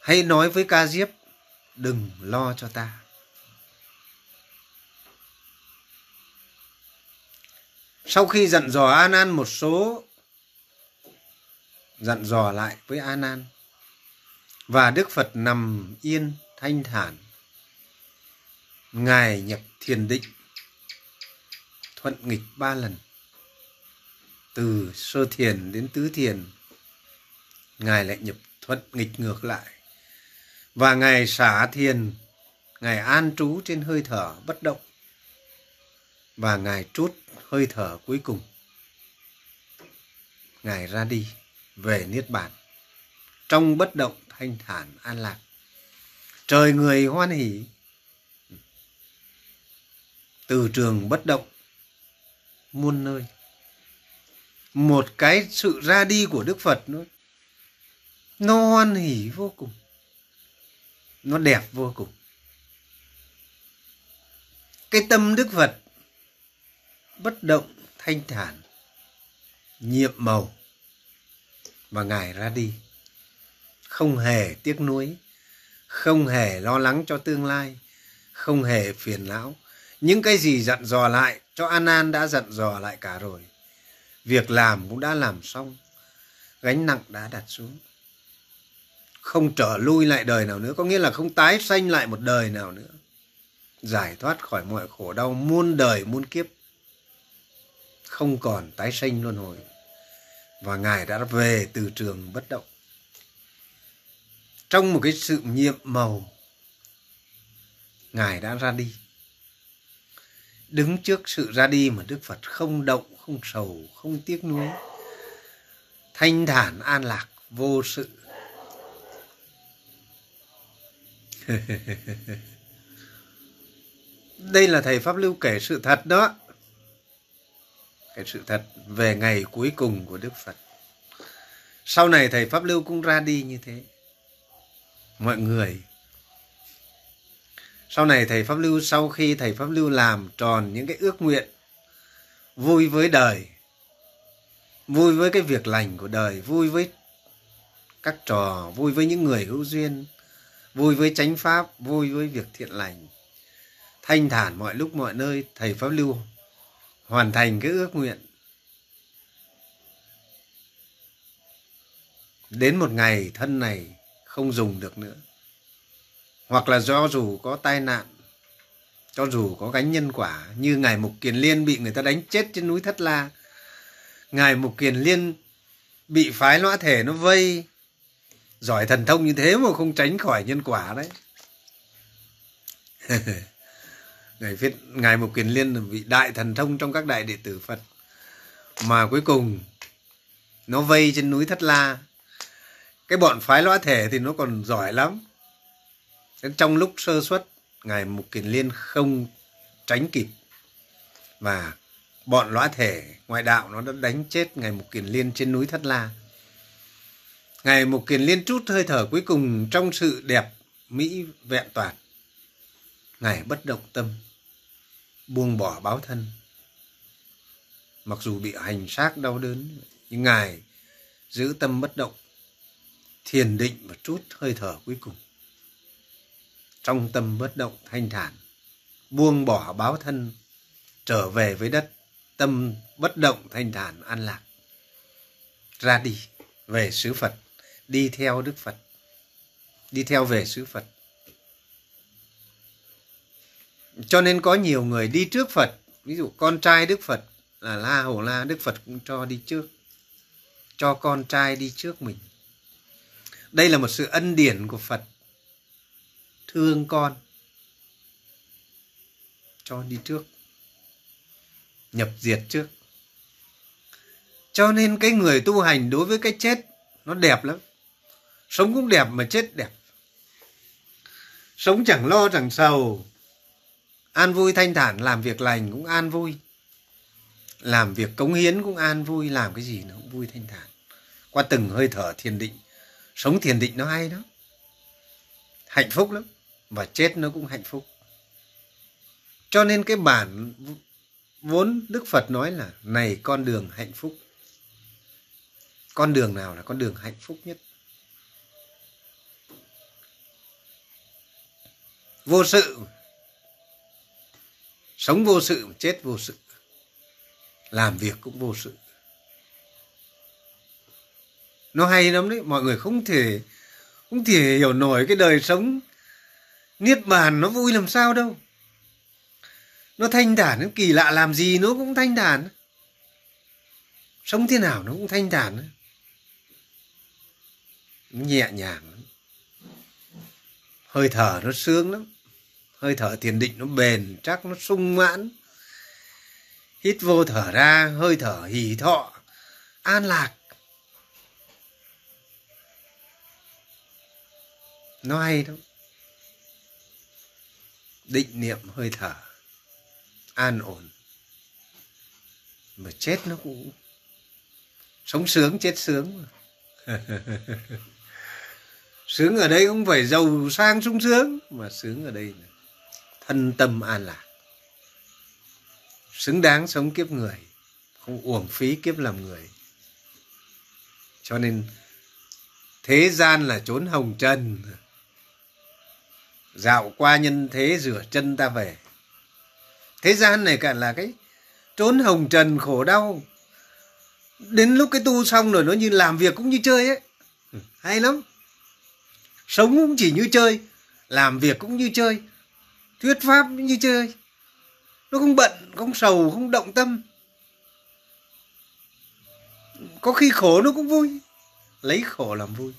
[SPEAKER 1] Hãy nói với ca diếp, đừng lo cho ta. Sau khi dặn dò an an một số, dặn dò lại với an an và đức phật nằm yên thanh thản ngài nhập thiền định, thuận nghịch ba lần. Từ sơ thiền đến tứ thiền, ngài lại nhập thuận nghịch ngược lại. Và ngài xả thiền, ngài an trú trên hơi thở bất động. Và ngài trút hơi thở cuối cùng. Ngài ra đi, về niết bàn. Trong bất động thanh thản an lạc, trời người hoan hỷ từ trường bất động, muôn nơi. Một cái sự ra đi của đức phật nó nó hoan hỉ vô cùng, nó đẹp vô cùng. Cái tâm đức phật bất động, thanh thản, nhiệm màu và ngài ra đi, không hề tiếc nuối, không hề lo lắng cho tương lai, không hề phiền não những cái gì dặn dò lại cho an an đã dặn dò lại cả rồi. Việc làm cũng đã làm xong. Gánh nặng đã đặt xuống. Không trở lui lại đời nào nữa. Có nghĩa là không tái sanh lại một đời nào nữa. Giải thoát khỏi mọi khổ đau, muôn đời, muôn kiếp. Không còn tái sanh luân hồi. Và ngài đã về từ trường bất động. Trong một cái sự nhiệm màu, ngài đã ra đi đứng trước sự ra đi mà đức phật không động, không sầu, không tiếc nuối. Thanh thản an lạc vô sự. Đây là thầy pháp lưu kể sự thật đó. Cái sự thật về ngày cuối cùng của đức phật. Sau này thầy pháp lưu cũng ra đi như thế. Mọi người sau này thầy pháp lưu, sau khi thầy pháp lưu làm tròn những cái ước nguyện vui với đời, vui với cái việc lành của đời, vui với các trò, vui với những người hữu duyên, vui với chánh pháp, vui với việc thiện lành, thanh thản mọi lúc mọi nơi, thầy pháp lưu hoàn thành cái ước nguyện. Đến một ngày thân này không dùng được nữa hoặc là do dù có tai nạn, cho dù có gánh nhân quả, như ngài mục kiền liên bị người ta đánh chết trên núi thất la, ngài mục kiền liên bị phái lõa thể nó vây, giỏi thần thông như thế mà không tránh khỏi nhân quả đấy. Ngài viết, ngài mục kiền liên là vị đại thần thông trong các đại đệ tử phật, mà cuối cùng nó vây trên núi thất la. Cái bọn phái lõa thể thì nó còn giỏi lắm trong lúc sơ xuất ngài mục kiền liên không tránh kịp. Và bọn lõa thể ngoại đạo nó đã đánh chết ngài mục kiền liên trên núi thất la. Ngài mục kiền liên trút hơi thở cuối cùng trong sự đẹp, mỹ, vẹn toàn. Ngài bất động tâm, buông bỏ báo thân. Mặc dù bị hành xác đau đớn, nhưng ngài giữ tâm bất động, thiền định và trút hơi thở cuối cùng trong tâm bất động thanh thản, buông bỏ báo thân, trở về với đất, tâm bất động thanh thản an lạc. Ra đi về xứ phật, đi theo đức phật, đi theo về xứ phật. Cho nên có nhiều người đi trước phật, ví dụ con trai đức phật, là la hầu la, đức phật cũng cho đi trước, cho con trai đi trước mình. Đây là một sự ân điển của phật thương con. Cho đi trước. Nhập diệt trước. Cho nên cái người tu hành đối với cái chết, nó đẹp lắm. Sống cũng đẹp mà chết đẹp. Sống chẳng lo chẳng sầu. An vui thanh thản, làm việc lành cũng an vui. Làm việc cống hiến cũng an vui, làm cái gì nó cũng vui thanh thản. Qua từng hơi thở thiền định, sống thiền định nó hay đó. Hạnh phúc lắm và chết nó cũng hạnh phúc. Cho nên cái bản vốn đức phật nói là, này, con đường hạnh phúc. Con đường nào là con đường hạnh phúc nhất? Vô sự. Sống vô sự, chết vô sự. Làm việc cũng vô sự. Nó hay lắm đấy, mọi người không thể không thể hiểu nổi cái đời sống niết bàn nó vui làm sao đâu. Nó thanh thản, nó kỳ lạ làm gì nó cũng thanh thản. Sống thế nào nó cũng thanh thản. Nhẹ nhàng hơi thở nó sướng lắm. Hơi thở thiền định nó bền chắc, nó sung mãn. Hít vô thở ra, hơi thở hỉ thọ, an lạc. Nó hay lắm định niệm hơi thở. An ổn. Mà chết nó cũng sống sướng, chết sướng sướng ở đây cũng phải giàu sang, sung sướng, mà sướng ở đây là thân tâm an lạc. Xứng đáng sống kiếp người, không uổng phí kiếp làm người. Cho nên thế gian là chốn hồng trần dạo qua nhân thế rửa chân ta về. Thế gian này cả là cái trốn hồng trần khổ đau. Đến lúc cái tu xong rồi nó như làm việc cũng như chơi ấy. Ừ, hay lắm. Sống cũng chỉ như chơi, làm việc cũng như chơi, thuyết pháp cũng như chơi. Nó không bận, không sầu, không động tâm. Có khi khổ nó cũng vui, lấy khổ làm vui.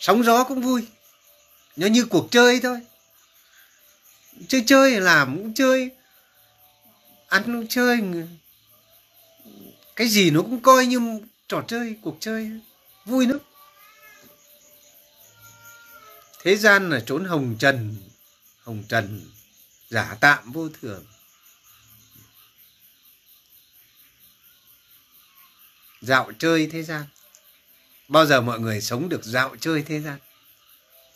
[SPEAKER 1] Sóng gió cũng vui nó như cuộc chơi thôi. Chơi chơi làm cũng chơi, ăn cũng chơi. Cái gì nó cũng coi như trò chơi, cuộc chơi. Vui lắm. Thế gian là trốn hồng trần hồng trần, giả tạm vô thường. Dạo chơi thế gian. Bao giờ mọi người sống được dạo chơi thế gian?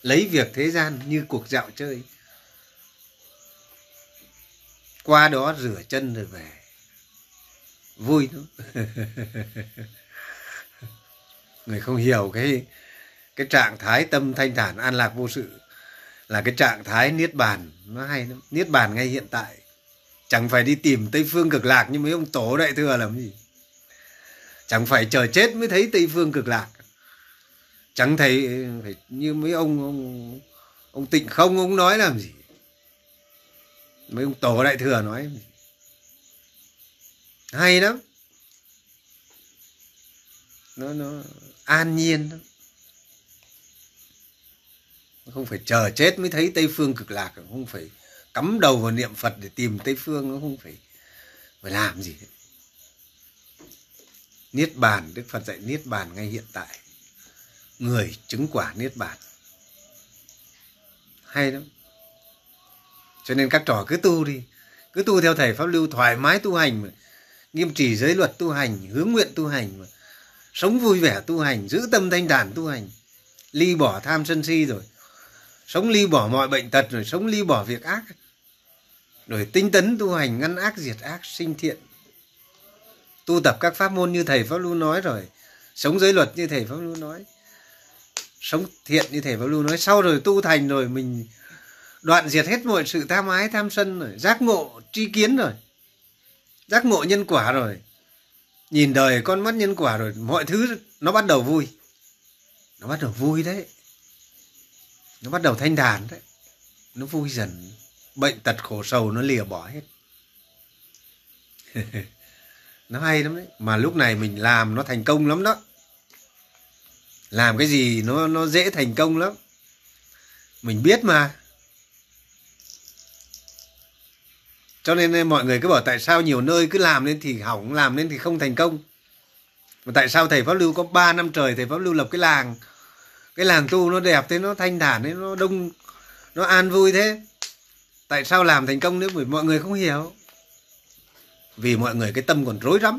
[SPEAKER 1] Lấy việc thế gian như cuộc dạo chơi. Qua đó rửa chân rồi về. Vui lắm. Người không hiểu cái cái trạng thái tâm thanh thản an lạc vô sự là cái trạng thái niết bàn. Nó hay lắm. Niết bàn ngay hiện tại. Chẳng phải đi tìm tây phương cực lạc như mấy ông tổ đại thừa làm gì. Chẳng phải chờ chết mới thấy tây phương cực lạc chẳng thấy phải như mấy ông ông ông tịnh không, ông nói làm gì? Mấy ông tổ đại thừa nói. Hay lắm. Nó nó an nhiên lắm. Không phải chờ chết mới thấy tây phương cực lạc. Không phải cắm đầu vào niệm phật để tìm tây phương. Nó không phải phải làm gì hết. Niết bàn, đức phật dạy niết bàn ngay hiện tại người chứng quả niết bàn. Hay lắm. Cho nên các trò cứ tu đi, cứ tu theo thầy pháp lưu, thoải mái tu hành mà. Nghiêm trì giới luật tu hành, hướng nguyện tu hành mà. Sống vui vẻ tu hành, giữ tâm thanh đản tu hành. Ly bỏ tham sân si rồi. Sống ly bỏ mọi bệnh tật rồi, sống ly bỏ việc ác. Rồi tinh tấn tu hành, ngăn ác, diệt ác, sinh thiện. Tu tập các pháp môn như thầy pháp lưu nói rồi. Sống giới luật như thầy pháp lưu nói sống thiện như thể pháp lưu nói, sau rồi tu thành rồi mình đoạn diệt hết mọi sự tham ái, tham sân rồi, giác ngộ, tri kiến rồi, giác ngộ nhân quả rồi, nhìn đời con mắt nhân quả rồi, mọi thứ nó bắt đầu vui. Nó bắt đầu vui đấy. Nó bắt đầu thanh thản đấy. Nó vui dần. Bệnh tật khổ sầu nó lìa bỏ hết. Nó hay lắm đấy. Mà lúc này mình làm nó thành công lắm đó làm cái gì nó nó dễ thành công lắm. Mình biết mà. Cho nên mọi người cứ bảo tại sao nhiều nơi cứ làm lên thì hỏng, làm lên thì không thành công. Mà tại sao thầy pháp lưu có 3 năm trời thầy pháp lưu lập cái làng cái làng tu nó đẹp thế, nó thanh thản thế, nó đông, nó an vui thế? Tại sao làm thành công nếu bởi mọi người không hiểu? Vì mọi người cái tâm còn rối rắm.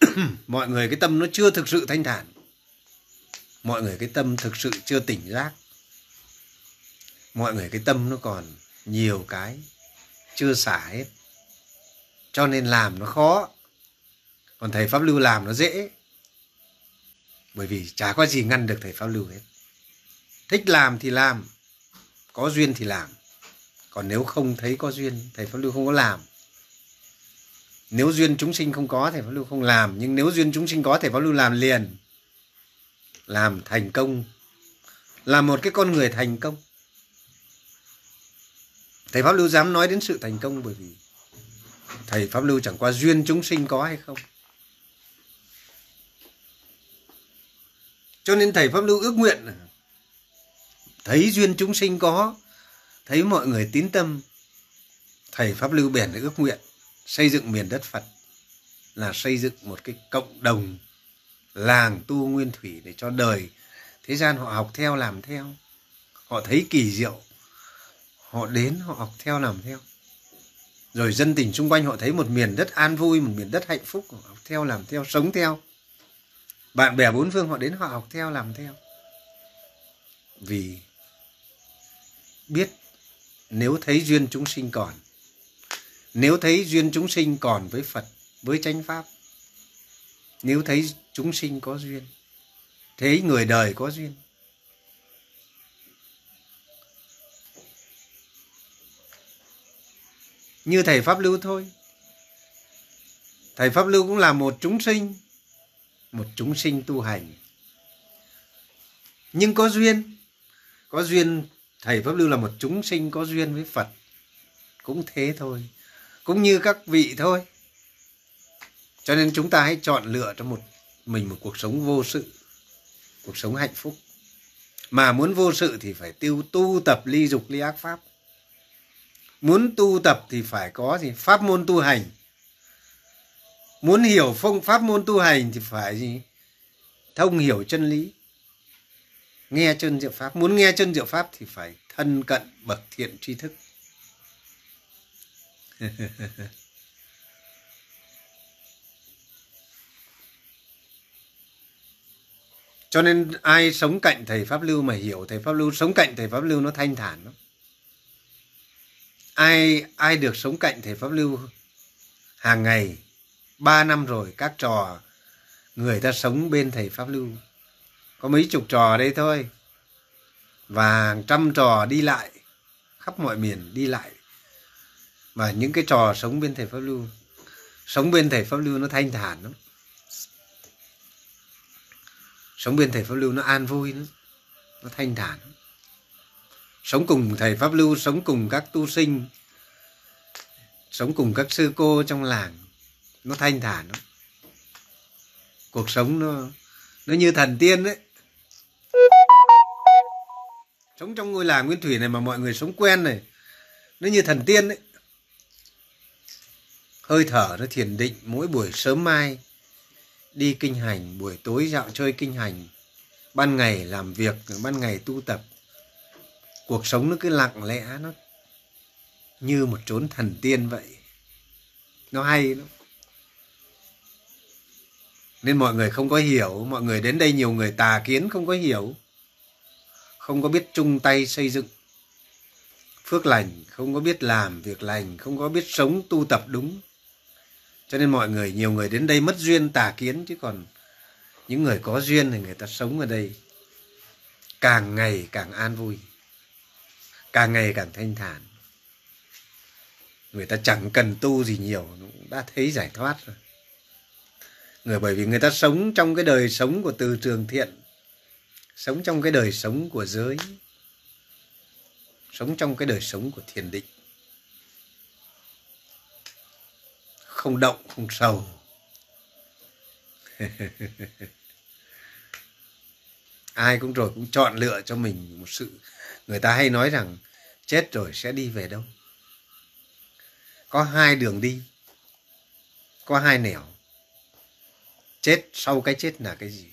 [SPEAKER 1] mọi người cái tâm nó chưa thực sự thanh thản. Mọi người cái tâm thực sự chưa tỉnh giác. Mọi người cái tâm nó còn nhiều cái chưa xả hết. Cho nên làm nó khó. Còn thầy pháp lưu làm nó dễ. Bởi vì chả có gì ngăn được thầy pháp lưu hết. Thích làm thì làm, có duyên thì làm. Còn nếu không thấy có duyên, thầy pháp lưu không có làm nếu duyên chúng sinh không có thầy pháp lưu không làm, nhưng nếu duyên chúng sinh có thầy pháp lưu làm liền. Làm thành công. Là một cái con người thành công. Thầy pháp lưu dám nói đến sự thành công bởi vì thầy pháp lưu chẳng qua duyên chúng sinh có hay không? Cho nên thầy pháp lưu ước nguyện thấy duyên chúng sinh có, thấy mọi người tín tâm, thầy pháp lưu bèn ước nguyện xây dựng miền đất phật là xây dựng một cái cộng đồng làng tu nguyên thủy để cho đời thế gian họ học theo làm theo. Họ thấy kỳ diệu, họ đến họ học theo làm theo. Rồi dân tình xung quanh họ thấy một miền đất an vui, một miền đất hạnh phúc, họ học theo làm theo, sống theo. Bạn bè bốn phương họ đến họ học theo làm theo. Vì biết nếu thấy duyên chúng sinh còn nếu thấy duyên chúng sinh còn với phật, với chánh pháp, nếu thấy chúng sinh có duyên, thấy người đời có duyên, như thầy pháp lưu thôi. Thầy pháp lưu cũng là một chúng sinh, một chúng sinh tu hành. Nhưng có duyên có duyên, thầy pháp lưu là một chúng sinh có duyên với phật, cũng thế thôi cũng như các vị thôi. Cho nên chúng ta hãy chọn lựa cho một, mình một cuộc sống vô sự, cuộc sống hạnh phúc. Mà muốn vô sự thì phải tiêu, tu tập ly dục ly ác pháp. Muốn tu tập thì phải có gì? Pháp môn tu hành. Muốn hiểu phong, pháp môn tu hành thì phải gì? Thông hiểu chân lý. Nghe chân diệu pháp. Muốn nghe chân diệu pháp thì phải thân cận, bậc thiện tri thức. cho nên ai sống cạnh thầy pháp lưu mà hiểu thầy pháp lưu, sống cạnh thầy pháp lưu nó thanh thản lắm. Ai ai được sống cạnh thầy pháp lưu hàng ngày, ba năm rồi, các trò người ta sống bên thầy pháp lưu. Có mấy chục trò đây thôi. Và hàng trăm trò đi lại, khắp mọi miền đi lại và những cái trò sống bên thầy pháp lưu, sống bên thầy pháp lưu nó thanh thản lắm. Sống bên thầy pháp lưu nó an vui lắm, nó thanh thản sống cùng thầy pháp lưu, sống cùng các tu sinh, sống cùng các sư cô trong làng, nó thanh thản lắm. Cuộc sống nó nó như thần tiên đấy. Sống trong ngôi làng nguyên thủy này mà mọi người sống quen này, nó như thần tiên đấy hơi thở nó thiền định mỗi buổi sớm mai. Đi kinh hành, buổi tối dạo chơi kinh hành. Ban ngày làm việc, ban ngày tu tập. Cuộc sống nó cứ lặng lẽ, nó như một chốn thần tiên vậy. Nó hay lắm. Nên mọi người không có hiểu, mọi người đến đây nhiều người tà kiến, không có hiểu. Không có biết chung tay xây dựng phước lành, không có biết làm việc lành, không có biết sống tu tập đúng cho nên mọi người, nhiều người đến đây mất duyên tà kiến, chứ còn những người có duyên thì người ta sống ở đây càng ngày càng an vui, càng ngày càng thanh thản. Người ta chẳng cần tu gì nhiều cũng đã thấy giải thoát rồi. Người bởi vì người ta sống trong cái đời sống của từ trường thiện, sống trong cái đời sống của giới, sống trong cái đời sống của thiền định. Không động, không sầu. Ai cũng rồi cũng chọn lựa cho mình một sự, người ta hay nói rằng, chết rồi sẽ đi về đâu? Có hai đường đi, có hai nẻo. Chết sau cái chết là cái gì?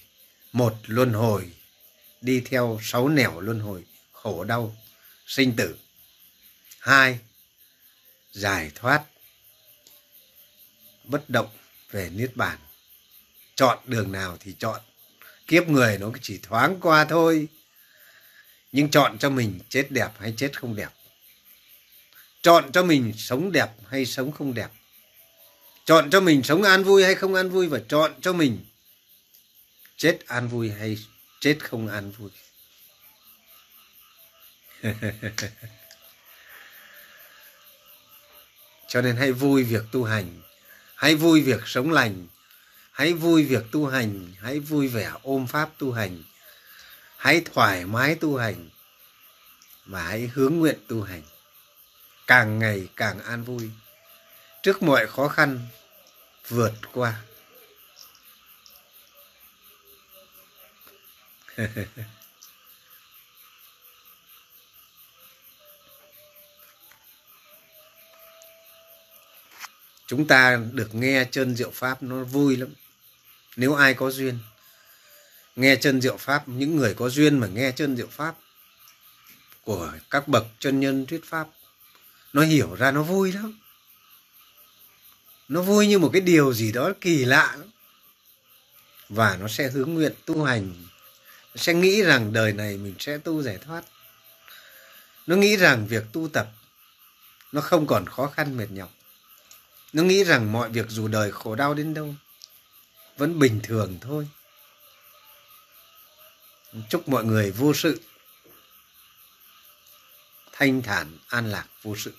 [SPEAKER 1] Một luân hồi, đi theo sáu nẻo luân hồi, khổ đau, sinh tử. Hai, giải thoát bất động về niết bàn. Chọn đường nào thì chọn. Kiếp người nó chỉ thoáng qua thôi. Nhưng chọn cho mình chết đẹp hay chết không đẹp? Chọn cho mình sống đẹp hay sống không đẹp? Chọn cho mình sống an vui hay không an vui và chọn cho mình chết an vui hay chết không an vui? Cho nên hãy vui việc tu hành hãy vui việc sống lành. Hãy vui việc tu hành. Hãy vui vẻ ôm pháp tu hành. Hãy thoải mái tu hành và hãy hướng nguyện tu hành. Càng ngày càng an vui. Trước mọi khó khăn, vượt qua. chúng ta được nghe chân diệu pháp nó vui lắm. Nếu ai có duyên, nghe chân diệu pháp, những người có duyên mà nghe chân diệu pháp của các bậc chân nhân thuyết pháp, nó hiểu ra nó vui lắm. Nó vui như một cái điều gì đó kỳ lạ lắm. Và nó sẽ hướng nguyện tu hành. Nó sẽ nghĩ rằng đời này mình sẽ tu giải thoát. Nó nghĩ rằng việc tu tập, nó không còn khó khăn mệt nhọc nó nghĩ rằng mọi việc dù đời khổ đau đến đâu, vẫn bình thường thôi. Chúc mọi người vô sự. Thanh thản, an lạc, vô sự.